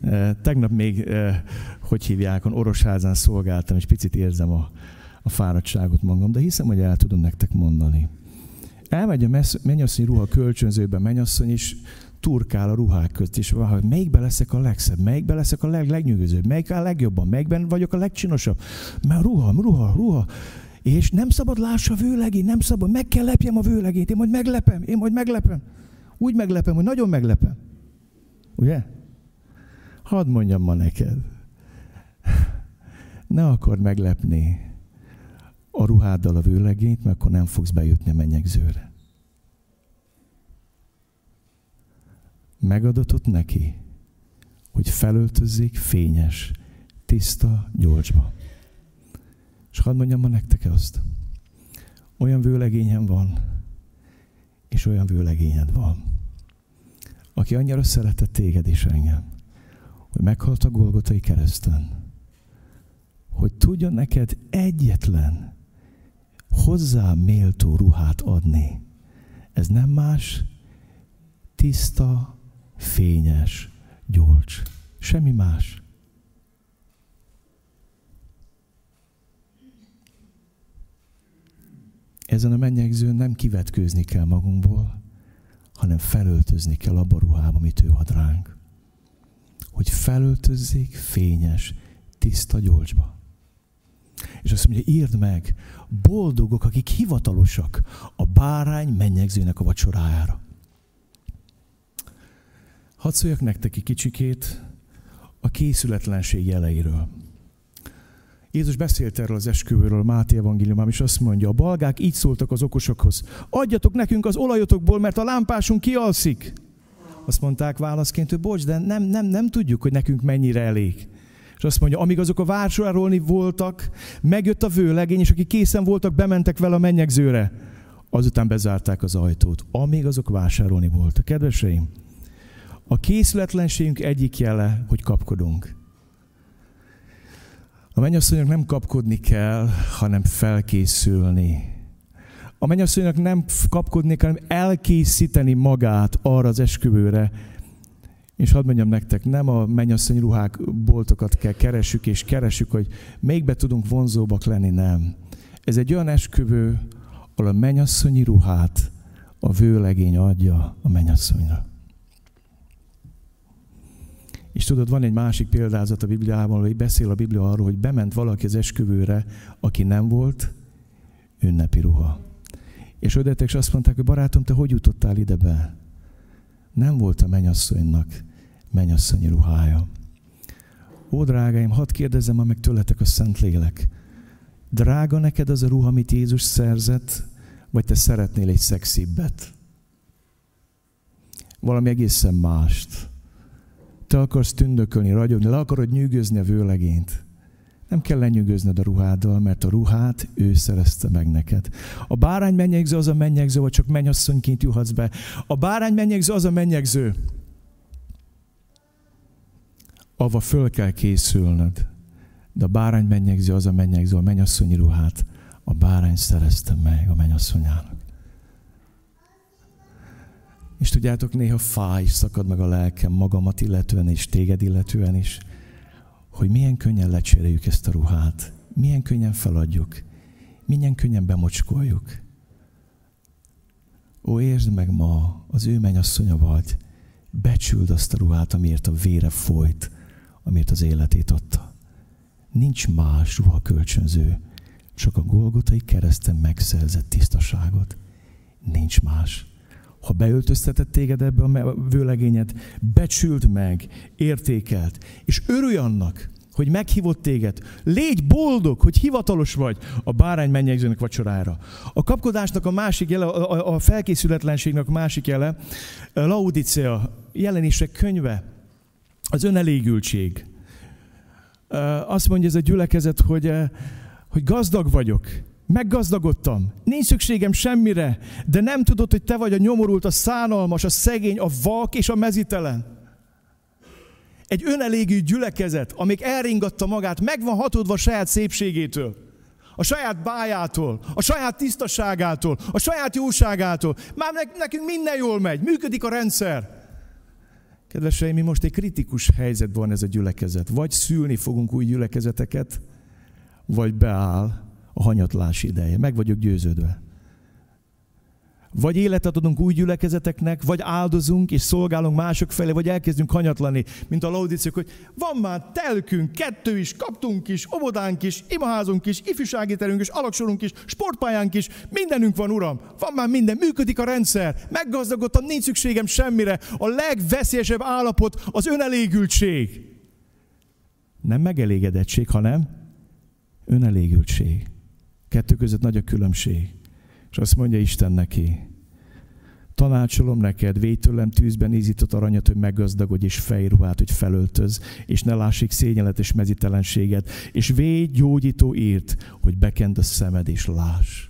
e, tegnap még, e, hogy hívják, Orosházán szolgáltam, és picit érzem a, a fáradtságot magam, de hiszem, hogy el tudom nektek mondani. Elmegy a mennyasszony ruha kölcsönzőbe, mennyasszony is turkál a ruhák között, és hogy melyikben leszek a legszebb, melyikben leszek a leg, legnyűgözőbb, melyik a legjobban, melyikben vagyok a legcsinosabb. Mert ruha, ruha, ruha. És nem szabad lássa a vőlegét, nem szabad, meg kell lepjem a vőlegét, én majd meglepem, én majd meglepem. Úgy meglepem, hogy nagyon meglepem. Ugye? Hadd mondjam ma neked. Ne akard meglepni a ruháddal a vőlegét, mert akkor nem fogsz bejutni a mennyegzőre. Megadatott neki, hogy felöltözzék fényes, tiszta gyolcsba. És hadd mondjam ma nektek azt. Olyan vőlegényem van, és olyan vőlegényed van, aki annyira szeretett téged és engem, hogy meghalt a Golgotai kereszten, hogy tudja neked egyetlen hozzá méltó ruhát adni. Ez nem más, tiszta, fényes, gyolcs. Semmi más. Ezen a mennyegzőn nem kivetkőzni kell magunkból, hanem felöltözni kell abba a ruhába, amit ő ad ránk. Hogy felöltözzék fényes, tiszta gyolcsba. És azt mondja, írd meg, boldogok, akik hivatalosak a bárány mennyegzőnek a vacsorájára. Hadd szóljak nektek egy kicsikét a készületlenség jeleiről. Jézus beszélt erről az esküvőről Máté evangéliumában, és azt mondja, a balgák így szóltak az okosokhoz, adjatok nekünk az olajotokból, mert a lámpásunk kialszik. Azt mondták válaszként, hogy bocs, de nem, nem, nem tudjuk, hogy nekünk mennyire elég. És azt mondja, amíg azok a vásárolni voltak, megjött a vőlegény, és akik készen voltak, bementek vele a mennyegzőre. Azután bezárták az ajtót, amíg azok vásárolni voltak. Kedveseim, a készületlenségünk egyik jele, hogy kapkodunk. A mennyasszonynak nem kapkodni kell, hanem felkészülni. A mennyasszonynak nem kapkodni kell, hanem elkészíteni magát arra az esküvőre, és hadd mondjam nektek, nem a mennyasszony ruhák boltokat kell keresük, és keresük, hogy még be tudunk vonzóbbak lenni, nem. Ez egy olyan esküvő, ahol a mennyasszonyi ruhát a vőlegény adja a mennyasszonyra. És tudod, van egy másik példázat a Bibliában, hogy beszél a Biblia arról, hogy bement valaki az esküvőre, aki nem volt ünnepi ruha. És ödetek, és azt mondták, hogy barátom, te hogy jutottál ide be? nem volt a mennyasszonynak mennyasszonyi ruhája. Ó, drágáim, hadd kérdezzem meg tőletek a Szentlélek. Drága neked az a ruha, amit Jézus szerzett, vagy te szeretnél egy szexibbet? Valami egészen mást. Te akarsz tündökölni, ragyogni, le akarod nyűgözni a vőlegényt. Nem kell lenyűgöznöd a ruháddal, mert a ruhát ő szerezte meg neked. A bárány mennyegző az a mennyegző, vagy csak mennyasszonyként juhatsz be. A bárány mennyegző az a mennyegző. Ava föl kell készülnöd. De a bárány mennyegző az a mennyegző, a mennyasszonyi ruhát. A bárány szerezte meg a mennyasszonyának. És tudjátok, néha fáj, szakad meg a lelkem magamat illetően és téged illetően is, hogy milyen könnyen lecseréljük ezt a ruhát, milyen könnyen feladjuk, milyen könnyen bemocskoljuk. Ó, értsd meg ma, az ő mennyasszonya vagy, becsüld azt a ruhát, amiért a vére folyt, amiért az életét adta. Nincs más ruha kölcsönző, csak a Golgotai kereszten megszerzett tisztaságot. Nincs más ha beöltöztetett téged ebbe a vőlegényet, becsült meg, értékelt, és örülj annak, hogy meghívott téged. Légy boldog, hogy hivatalos vagy a bárány mennyegzőnek vacsorára. A kapkodásnak a másik jele, a felkészületlenségnek a másik jele, Laudicea jelenések könyve, az önelégültség. Azt mondja ez a gyülekezet, hogy, hogy gazdag vagyok, Meggazdagodtam. Nincs szükségem semmire, de nem tudod, hogy te vagy a nyomorult, a szánalmas, a szegény, a vak és a mezitelen. Egy önelégű gyülekezet, amíg elringatta magát, meg van hatódva a saját szépségétől, a saját bájától, a saját tisztaságától, a saját jóságától. Már nekünk minden jól megy, működik a rendszer. Kedveseim, mi most egy kritikus helyzetben van ez a gyülekezet. Vagy szülni fogunk új gyülekezeteket, vagy beáll a hanyatlás ideje. Meg vagyok győződve. Vagy életet adunk új gyülekezeteknek, vagy áldozunk és szolgálunk mások felé, vagy elkezdünk hanyatlani, mint a laudíciók, hogy van már telkünk, kettő is, kaptunk is, obodánk is, imaházunk is, ifjúsági terünk is, alaksorunk is, sportpályánk is, mindenünk van, Uram. Van már minden, működik a rendszer, meggazdagodtam, nincs szükségem semmire. A legveszélyesebb állapot az önelégültség. Nem megelégedettség, hanem önelégültség. Kettő között nagy a különbség. És azt mondja Isten neki, tanácsolom neked, védj tőlem tűzben ízított aranyat, hogy meggazdagodj, és fejruhát, hogy felöltöz, és ne lássik szégyenlet és mezitelenséget, és védj gyógyító írt, hogy bekend a szemed, és láss.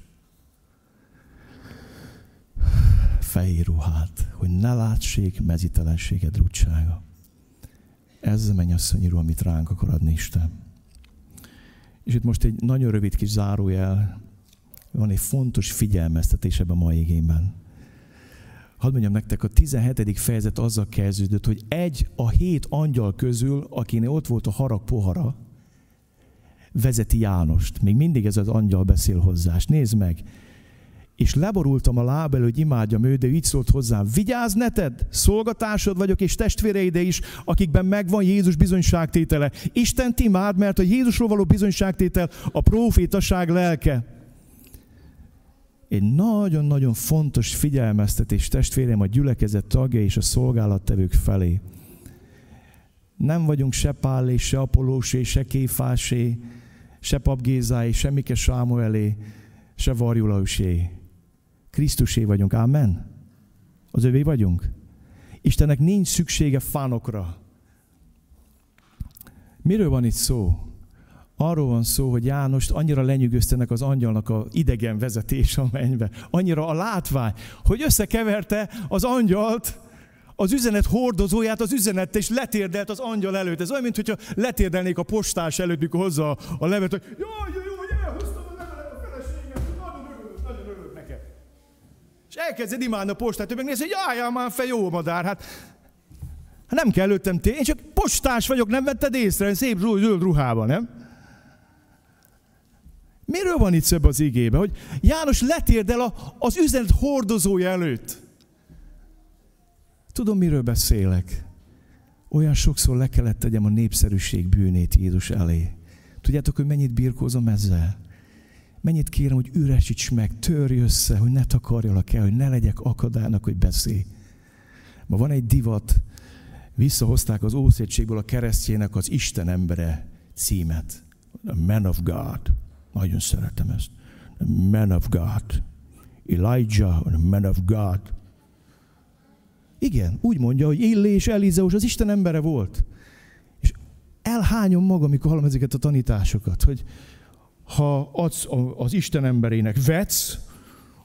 Fejruhát, hogy ne látsék mezitelenséged rúdsága. Ez a mennyasszonyíró, amit ránk akar adni Isten. És itt most egy nagyon rövid kis zárójel, van egy fontos figyelmeztetés ebben a mai igényben. Hadd mondjam nektek, a 17. fejezet azzal kezdődött, hogy egy a hét angyal közül, akinek ott volt a harag pohara, vezeti Jánost. Még mindig ez az angyal beszél hozzá. És nézd meg, és leborultam a láb elő, hogy imádjam ő, de így szólt hozzám, vigyázz neted, szolgatásod vagyok, és testvéreide is, akikben megvan Jézus bizonyságtétele. Isten imád, mert a Jézusról való bizonyságtétel a profétaság lelke. Egy nagyon-nagyon fontos figyelmeztetés testvérem a gyülekezet tagja és a szolgálattevők felé. Nem vagyunk se Pállé, se Apollósé, se Kéfásé, se Papgézáé, se Mike Sámuelé, se Varjulausé Krisztusé vagyunk. Amen. Az övé vagyunk. Istennek nincs szüksége fánokra. Miről van itt szó? Arról van szó, hogy Jánost annyira lenyűgöztenek az angyalnak a idegen vezetés a mennybe, annyira a látvány, hogy összekeverte az angyalt, az üzenet hordozóját az üzenettel, és letérdelt az angyal előtt. Ez olyan, mintha letérdelnék a postás előtt, mikor hozza a levet, hogy jaj, jaj, És elkezded imádni a postát, ő megnéz, hogy jaj, már fel jó madár, hát, hát nem kell előttem tény, én csak postás vagyok, nem vetted észre, szép zöld ruhában, nem? Miről van itt szebb az igébe? Hogy János letérdel a, az üzenet hordozója előtt. Tudom, miről beszélek. Olyan sokszor le kellett tegyem a népszerűség bűnét Jézus elé. Tudjátok, hogy mennyit birkózom ezzel? Mennyit kérem, hogy üresíts meg, törj össze, hogy ne takarjalak el, hogy ne legyek akadálynak, hogy beszélj. Ma van egy divat, visszahozták az Ószétségből a keresztjének az Isten embere címet. A Man of God. Nagyon szeretem ezt. A Man of God. Elijah, a Man of God. Igen, úgy mondja, hogy Illé és Elizeus az Isten embere volt. És elhányom magam, amikor hallom ezeket a tanításokat, hogy ha adsz az Isten emberének vetsz,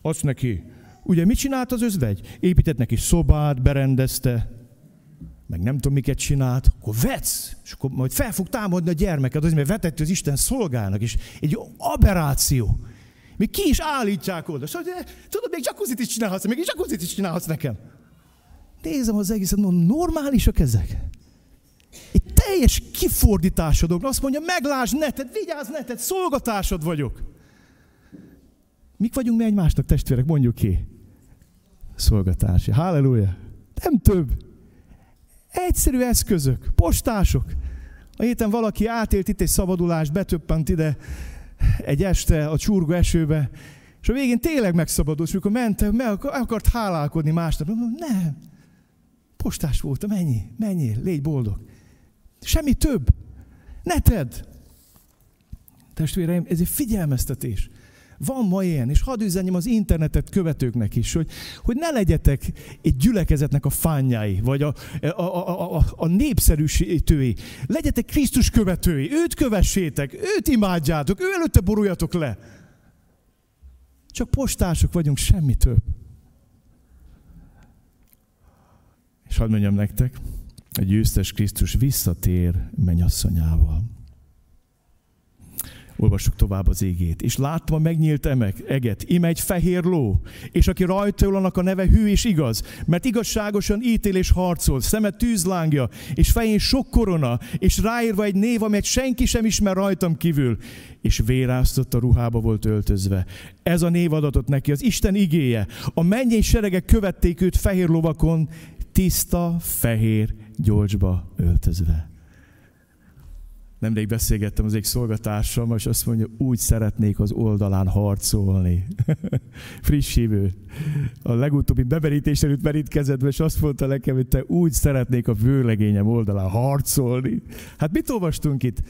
adsz neki, ugye mit csinált az özvegy? Épített neki szobát, berendezte, meg nem tudom, miket csinált, akkor vetsz, és akkor majd fel fog támadni a gyermeket, azért, mert vetett az Isten szolgálnak, és egy aberráció. Még ki is állítják oda. Szóval, tudod, még jacuzzit is csinálhatsz, még jacuzzit is csinálhatsz nekem. Nézem az egészet, mondom, normálisak ezek? Teljes kifordításodok. Azt mondja, meglásd neted, vigyázz neted, szolgatásod vagyok. Mik vagyunk mi egymásnak, testvérek? Mondjuk ki. Szolgatási. Halleluja. Nem több. Egyszerű eszközök, postások. A héten valaki átélt itt egy szabadulást, betöppent ide egy este a csurgó esőbe, és a végén tényleg megszabadult, és amikor ment, meg akart hálálkodni másnap. Nem, postás voltam, ennyi, mennyi, légy boldog. Semmi több. Ne tedd. Testvéreim, ez egy figyelmeztetés. Van ma ilyen, és hadd üzenjem az internetet követőknek is, hogy, hogy ne legyetek egy gyülekezetnek a fányái, vagy a, a, a, a, a népszerűsítői. Legyetek Krisztus követői, őt kövessétek, őt imádjátok, ő előtte boruljatok le. Csak postások vagyunk, semmi több. És hadd mondjam nektek, a győztes Krisztus visszatér mennyasszonyával. Olvassuk tovább az égét. És láttam a megnyílt emek, eget, ime egy fehér ló, és aki rajta ül, annak a neve hű és igaz, mert igazságosan ítél és harcol, szeme tűzlángja, és fején sok korona, és ráírva egy név, amelyet senki sem ismer rajtam kívül, és véráztott a ruhába volt öltözve. Ez a név adatot neki, az Isten igéje. A mennyei seregek követték őt fehér lovakon, tiszta, fehér gyolcsba öltözve. Nemrég beszélgettem az egy szolgatársam, és azt mondja, úgy szeretnék az oldalán harcolni. Friss hívő. A legutóbbi bemerítés előtt merítkezett, és azt mondta nekem, hogy te úgy szeretnék a vőlegényem oldalán harcolni. Hát mit olvastunk itt?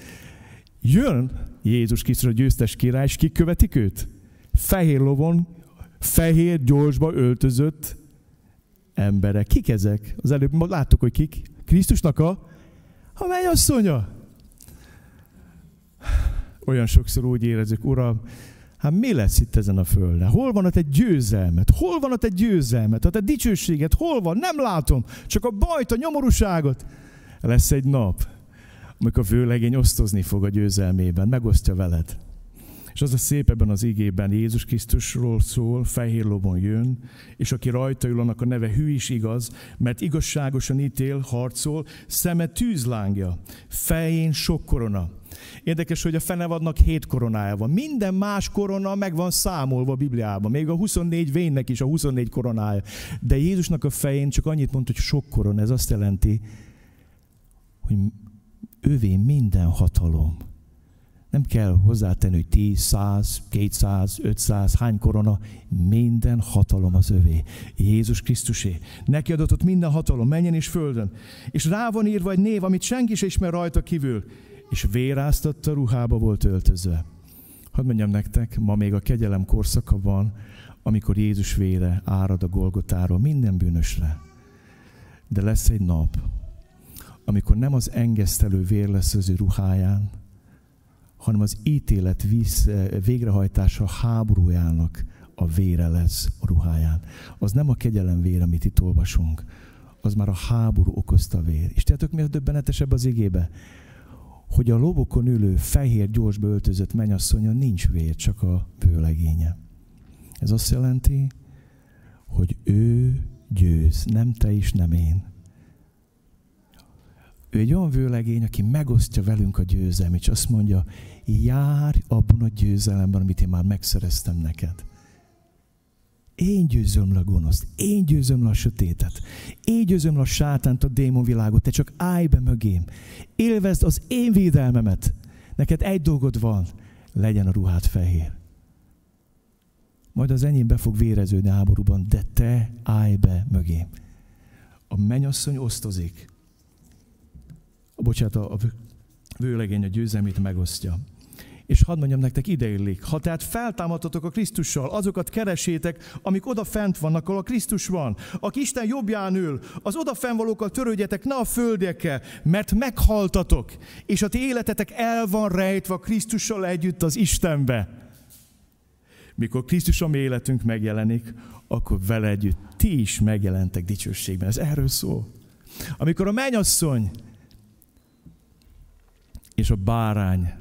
Jön Jézus Krisztus a győztes király, és kik követik őt? Fehér lovon, fehér gyorsba öltözött emberek. Kik ezek? Az előbb láttuk, hogy kik. Krisztusnak a, a mennyasszonya olyan sokszor úgy érezzük, Uram, hát mi lesz itt ezen a földön? Hol van ott egy győzelmet? Hol van ott egy győzelmet? A te dicsőséget hol van? Nem látom. Csak a bajt, a nyomorúságot. Lesz egy nap, amikor a vőlegény osztozni fog a győzelmében, megosztja veled. És az a szép ebben az igében Jézus Krisztusról szól, fehér lobon jön, és aki rajta ül, annak a neve hű is igaz, mert igazságosan ítél, harcol, szeme tűzlángja, fején sok korona. Érdekes, hogy a fenevadnak hét koronája van. Minden más korona meg van számolva a Bibliában. Még a 24 vénnek is a 24 koronája. De Jézusnak a fején csak annyit mondta, hogy sok korona. Ez azt jelenti, hogy ővé minden hatalom. Nem kell hozzátenni, hogy 10, 100, 200, 500, hány korona, minden hatalom az övé. Jézus Krisztusé. Neki adatott minden hatalom, menjen és földön. És rá van írva egy név, amit senki sem ismer rajta kívül és véráztatta ruhába volt öltözve. Hadd mondjam nektek, ma még a kegyelem korszaka van, amikor Jézus vére árad a Golgotáról minden bűnösre. De lesz egy nap, amikor nem az engesztelő vér lesz az ő ruháján, hanem az ítélet víz, végrehajtása háborújának a vére lesz a ruháján. Az nem a kegyelem vér, amit itt olvasunk, az már a háború okozta vér. És tudjátok, mi a döbbenetesebb az igébe? hogy a lobokon ülő fehér gyorsba öltözött mennyasszonya nincs vér, csak a vőlegénye. Ez azt jelenti, hogy ő győz, nem te is, nem én. Ő egy olyan vőlegény, aki megosztja velünk a győzelmét, és azt mondja, járj abban a győzelemben, amit én már megszereztem neked. Én győzöm le a gonoszt, én győzöm le a sötétet, én győzöm le a sátánt, a démonvilágot, te csak állj be mögém. Élvezd az én védelmemet. Neked egy dolgod van, legyen a ruhát fehér. Majd az enyém be fog véreződni háborúban, de te állj be mögém. A mennyasszony osztozik. A bocsánat, a vőlegény a győzelmét megosztja. És hadd mondjam nektek, ideillik. Ha tehát feltámadtatok a Krisztussal, azokat keresétek, amik oda fent vannak, ahol a Krisztus van. Aki Isten jobbján ül, az oda fennvalókkal törődjetek, ne a földekkel, mert meghaltatok, és a ti életetek el van rejtve a Krisztussal együtt az Istenbe. Mikor Krisztus a mi életünk megjelenik, akkor vele együtt ti is megjelentek dicsőségben. Ez erről szól. Amikor a mennyasszony és a bárány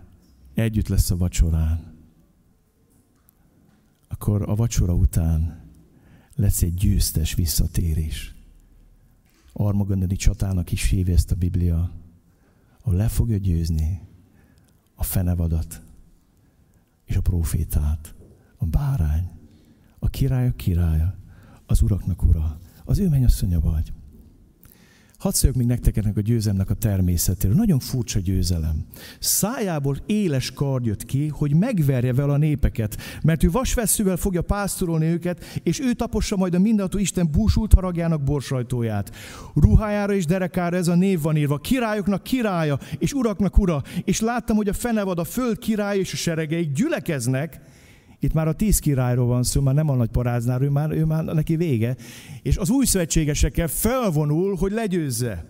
együtt lesz a vacsorán, akkor a vacsora után lesz egy győztes visszatérés. Armagondani csatának is hívja ezt a Biblia, ahol le fogja győzni a fenevadat és a profétát, a bárány, a királyok királya, az uraknak ura, az ő mennyasszonya vagy. Hadd szóljak még nektek a győzelemnek a természetéről. Nagyon furcsa győzelem. Szájából éles kard jött ki, hogy megverje vele a népeket, mert ő vasveszővel fogja pásztorolni őket, és ő tapossa majd a mindenható Isten búsult haragjának borsajtóját. Ruhájára és derekára ez a név van írva, királyoknak királya, és uraknak ura. És láttam, hogy a fenevad, a föld király és a seregeik gyülekeznek, itt már a tíz királyról van szó, már nem a nagy paráznál, ő már, ő már neki vége. És az új szövetségesekkel felvonul, hogy legyőzze.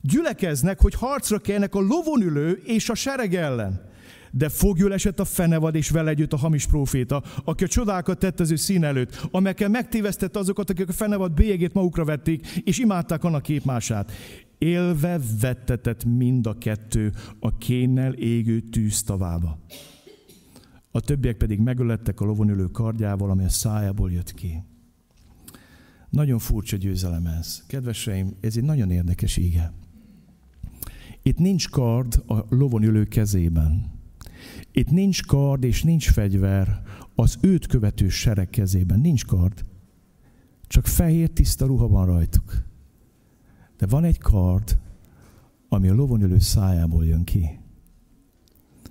Gyülekeznek, hogy harcra kelnek a lovonülő és a sereg ellen. De fogjul esett a fenevad és vele együtt a hamis próféta, aki a csodákat tett az ő szín előtt, amelyekkel megtévesztette azokat, akik a fenevad bélyegét magukra vették, és imádták annak képmását. Élve vettetett mind a kettő a kénnel égő tűz tavába a többiek pedig megölettek a lovon ülő kardjával, ami a szájából jött ki. Nagyon furcsa győzelem ez. Kedveseim, ez egy nagyon érdekes íge. Itt nincs kard a lovon ülő kezében. Itt nincs kard és nincs fegyver az őt követő sereg kezében. Nincs kard. Csak fehér tiszta ruha van rajtuk. De van egy kard, ami a lovon ülő szájából jön ki.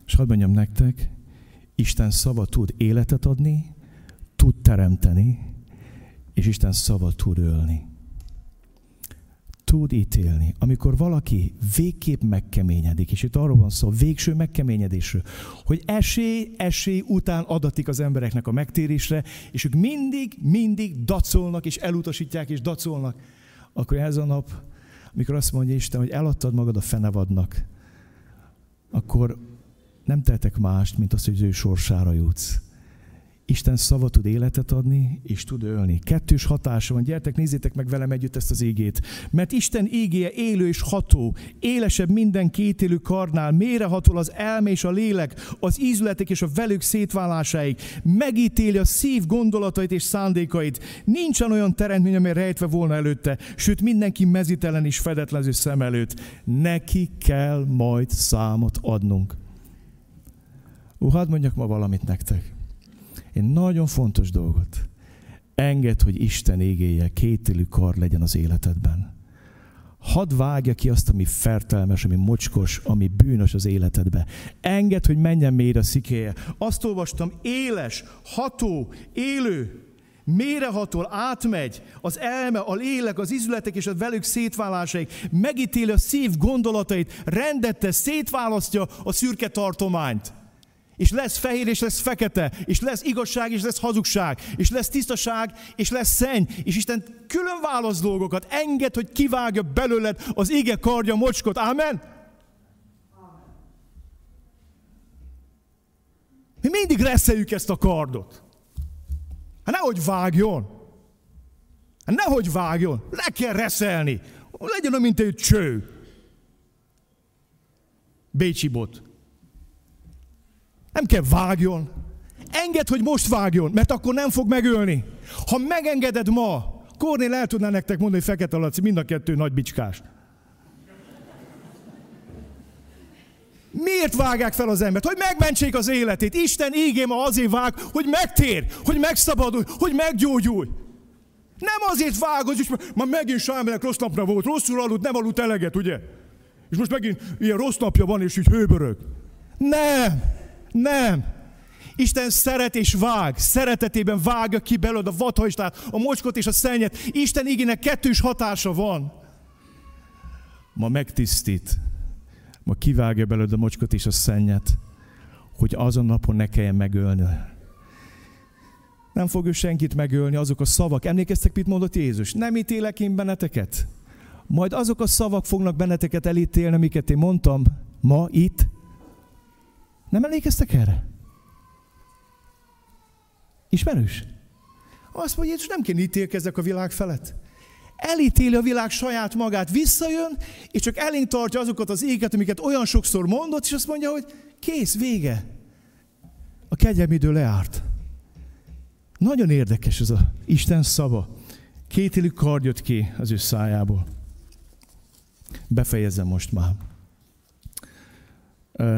És hadd mondjam nektek, Isten szava tud életet adni, tud teremteni, és Isten szava tud ölni. Tud ítélni. Amikor valaki végképp megkeményedik, és itt arról van szó, végső megkeményedésről, hogy esély, esély után adatik az embereknek a megtérésre, és ők mindig, mindig dacolnak, és elutasítják, és dacolnak, akkor ez a nap, amikor azt mondja Isten, hogy eladtad magad a fenevadnak, akkor nem tehetek mást, mint azt, hogy az ő sorsára jutsz. Isten szava tud életet adni, és tud ölni. Kettős hatása van. Gyertek, nézzétek meg velem együtt ezt az égét. Mert Isten égéje élő és ható, élesebb minden kétélő karnál, mérehatol az elme és a lélek, az ízületek és a velük szétválásáig. Megítéli a szív gondolatait és szándékait. Nincsen olyan teremtmény, amely rejtve volna előtte, sőt mindenki mezitelen és fedetlező szem előtt. Neki kell majd számot adnunk. Ó, hadd mondjak ma valamit nektek. Én nagyon fontos dolgot. Engedd, hogy Isten égéje kétélű kar legyen az életedben. Hadd vágja ki azt, ami fertelmes, ami mocskos, ami bűnös az életedbe. Engedd, hogy menjen mélyre a szikéje. Azt olvastam, éles, ható, élő, mérehatol átmegy az elme, a lélek, az izületek és a velük szétválásaik, megítéli a szív gondolatait, rendette, szétválasztja a szürke tartományt. És lesz fehér, és lesz fekete, és lesz igazság, és lesz hazugság, és lesz tisztaság, és lesz szenny. És Isten külön válasz dolgokat, enged, hogy kivágja belőled az ége kardja mocskot. Amen? Mi mindig reszeljük ezt a kardot. Hát nehogy vágjon. Hát nehogy vágjon. Le kell reszelni. Legyen, mint egy cső. Bécsi bot. Nem kell vágjon. Engedd, hogy most vágjon, mert akkor nem fog megölni. Ha megengeded ma, Kornél el tudná nektek mondani, hogy Fekete Laci, mind a kettő nagy bicskás. Miért vágják fel az embert? Hogy megmentsék az életét. Isten ígé ma azért vág, hogy megtér, hogy megszabadulj, hogy meggyógyulj. Nem azért vág, hogy már megint Sámelek rossz napra volt, rosszul aludt, nem aludt eleget, ugye? És most megint ilyen rossz napja van, és így hőbörög. Nem! Nem. Isten szeret és vág, szeretetében vágja ki belőled a vadhajstát, a mocskot és a szennyet. Isten igének kettős hatása van. Ma megtisztít, ma kivágja belőled a mocskot és a szennyet, hogy azon napon ne kelljen megölni. Nem fog ő senkit megölni, azok a szavak. Emlékeztek, mit mondott Jézus? Nem ítélek én benneteket. Majd azok a szavak fognak benneteket elítélni, amiket én mondtam ma itt. Nem emlékeztek erre? Ismerős? Azt mondja, Jézus nem kéne ítélkezzek a világ felett. Elítéli a világ saját magát, visszajön, és csak elénk tartja azokat az éket, amiket olyan sokszor mondott, és azt mondja, hogy kész, vége. A kegyelmidő leárt. Nagyon érdekes ez a Isten szava. Kétélű kard jött ki az ő szájából. Befejezem most már.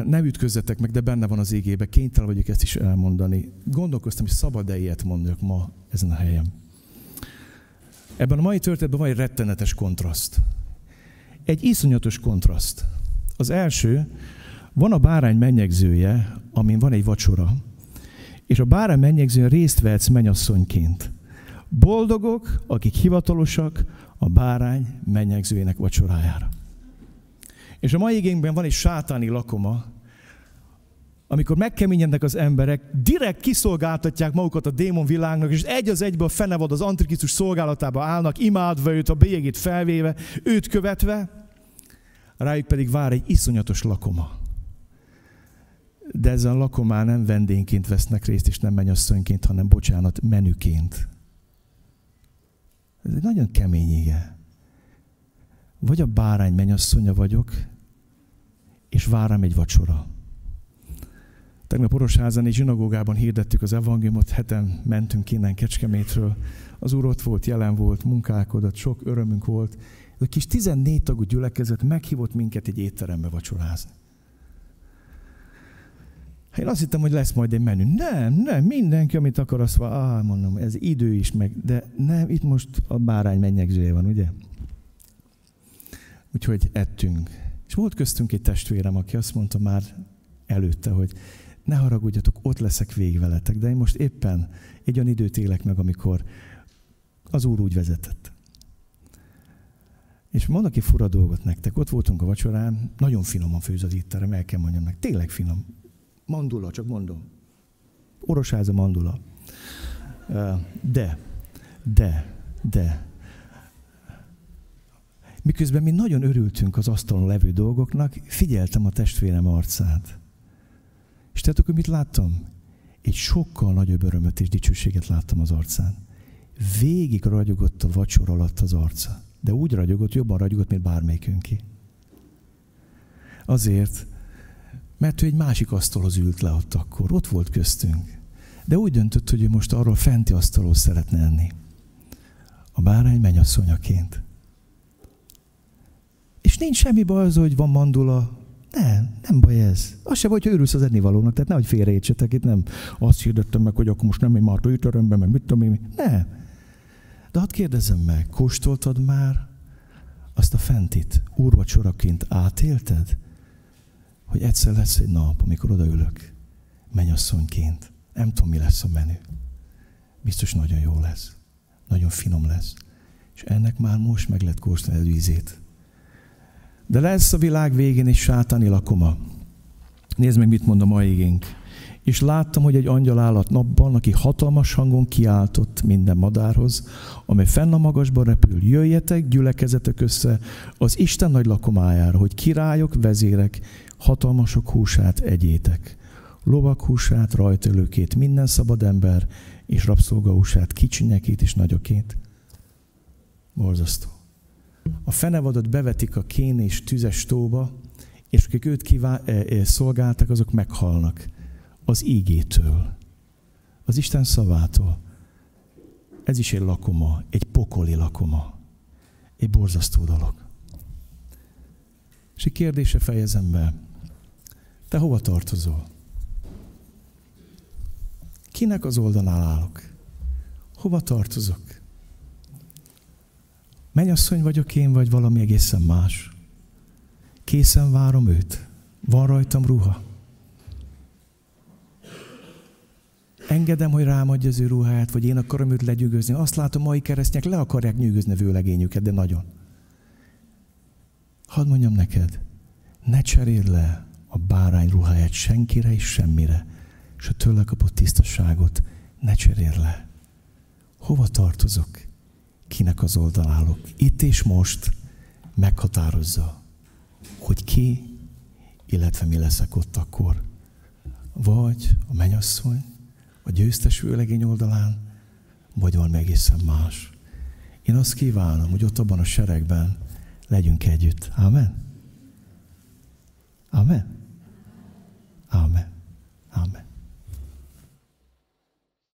Ne ütközzetek meg, de benne van az égébe. Kénytelen vagyok ezt is elmondani. Gondolkoztam, hogy szabad-e ilyet mondjak ma ezen a helyen. Ebben a mai történetben van egy rettenetes kontraszt. Egy iszonyatos kontraszt. Az első, van a bárány mennyegzője, amin van egy vacsora, és a bárány mennyegzője részt vehetsz mennyasszonyként. Boldogok, akik hivatalosak a bárány mennyegzőjének vacsorájára. És a mai igényben van egy sátáni lakoma, amikor megkeményednek az emberek, direkt kiszolgáltatják magukat a démon világnak, és egy az egybe a fenevad az antikrisztus szolgálatába állnak, imádva őt, a bélyegét felvéve, őt követve, rájuk pedig vár egy iszonyatos lakoma. De ezen a lakomán nem vendégként vesznek részt, és nem mennyasszonyként, hanem bocsánat, menüként. Ez egy nagyon kemény ige. Vagy a bárány mennyasszonya vagyok, és vár rám egy vacsora. Tegnap Orosházán egy zsinagógában hirdettük az evangéliumot, heten mentünk innen Kecskemétről. Az úr ott volt, jelen volt, munkálkodott, sok örömünk volt. A kis 14 tagú gyülekezet meghívott minket egy étterembe vacsorázni. Én azt hittem, hogy lesz majd egy menü. Nem, nem, mindenki, amit akar, azt van, ah, mondom, ez idő is meg, de nem, itt most a bárány mennyegzője van, ugye? Úgyhogy ettünk. És volt köztünk egy testvérem, aki azt mondta már előtte, hogy ne haragudjatok, ott leszek végig veletek, de én most éppen egy olyan időt élek meg, amikor az Úr úgy vezetett. És mondok egy fura dolgot nektek. Ott voltunk a vacsorán, nagyon finoman főz az étterem, el kell mondjam meg. Tényleg finom. Mandula, csak mondom. Orosháza mandula. De, de, de. Miközben mi nagyon örültünk az asztalon levő dolgoknak, figyeltem a testvérem arcát. És tudjátok, hogy mit láttam? Egy sokkal nagyobb örömöt és dicsőséget láttam az arcán. Végig ragyogott a vacsor alatt az arca. De úgy ragyogott, jobban ragyogott, mint bármelyikünké. Azért, mert ő egy másik asztalhoz ült le ott akkor. Ott volt köztünk. De úgy döntött, hogy ő most arról fenti asztalhoz szeretne enni. A bárány mennyasszonyaként. És nincs semmi baj az, hogy van mandula, nem, nem baj ez. Az se vagy, hogy örülsz az ennivalónak, tehát nehogy félreértsetek, itt nem azt hirdettem meg, hogy akkor most nem egy mártó étteremben, meg mit tudom én. Nem. De hadd kérdezem meg, kóstoltad már azt a fentit úrvacsoraként átélted? Hogy egyszer lesz egy nap, amikor odaülök, mennyasszonyként. Nem tudom, mi lesz a menü. Biztos nagyon jó lesz. Nagyon finom lesz. És ennek már most meg lehet kóstolni az ízét. De lesz a világ végén egy sátáni lakoma. Nézd meg, mit mond a mai igénk. És láttam, hogy egy angyal állat napban, aki hatalmas hangon kiáltott minden madárhoz, amely fenn a magasban repül, jöjjetek, gyülekezetek össze az Isten nagy lakomájára, hogy királyok, vezérek, hatalmasok húsát egyétek. Lovak húsát, rajtölőkét, minden szabad ember, és rabszolga húsát, kicsinyekét és nagyokét. Borzasztó a fenevadot bevetik a kén és tüzes tóba, és akik őt kivá- e, e, szolgáltak, azok meghalnak az ígétől, az Isten szavától. Ez is egy lakoma, egy pokoli lakoma, egy borzasztó dolog. És egy kérdése fejezem be. Te hova tartozol? Kinek az oldalán állok? Hova tartozok? Mennyasszony vagyok én, vagy valami egészen más? Készen várom őt. Van rajtam ruha. Engedem, hogy rám adja az ő ruháját, vagy én akarom őt legyűgözni. Azt látom, mai keresztények le akarják nyűgözni a vőlegényüket, de nagyon. Hadd mondjam neked, ne cseréld le a bárány ruháját senkire és semmire, és a tőle kapott tisztaságot ne cserél le. Hova tartozok? Kinek az oldalálok? Itt és most meghatározza, hogy ki, illetve mi leszek ott akkor. Vagy a menyasszony, a győztes vőlegény oldalán, vagy van egészen más. Én azt kívánom, hogy ott abban a seregben legyünk együtt. Amen. Amen. Amen. Amen.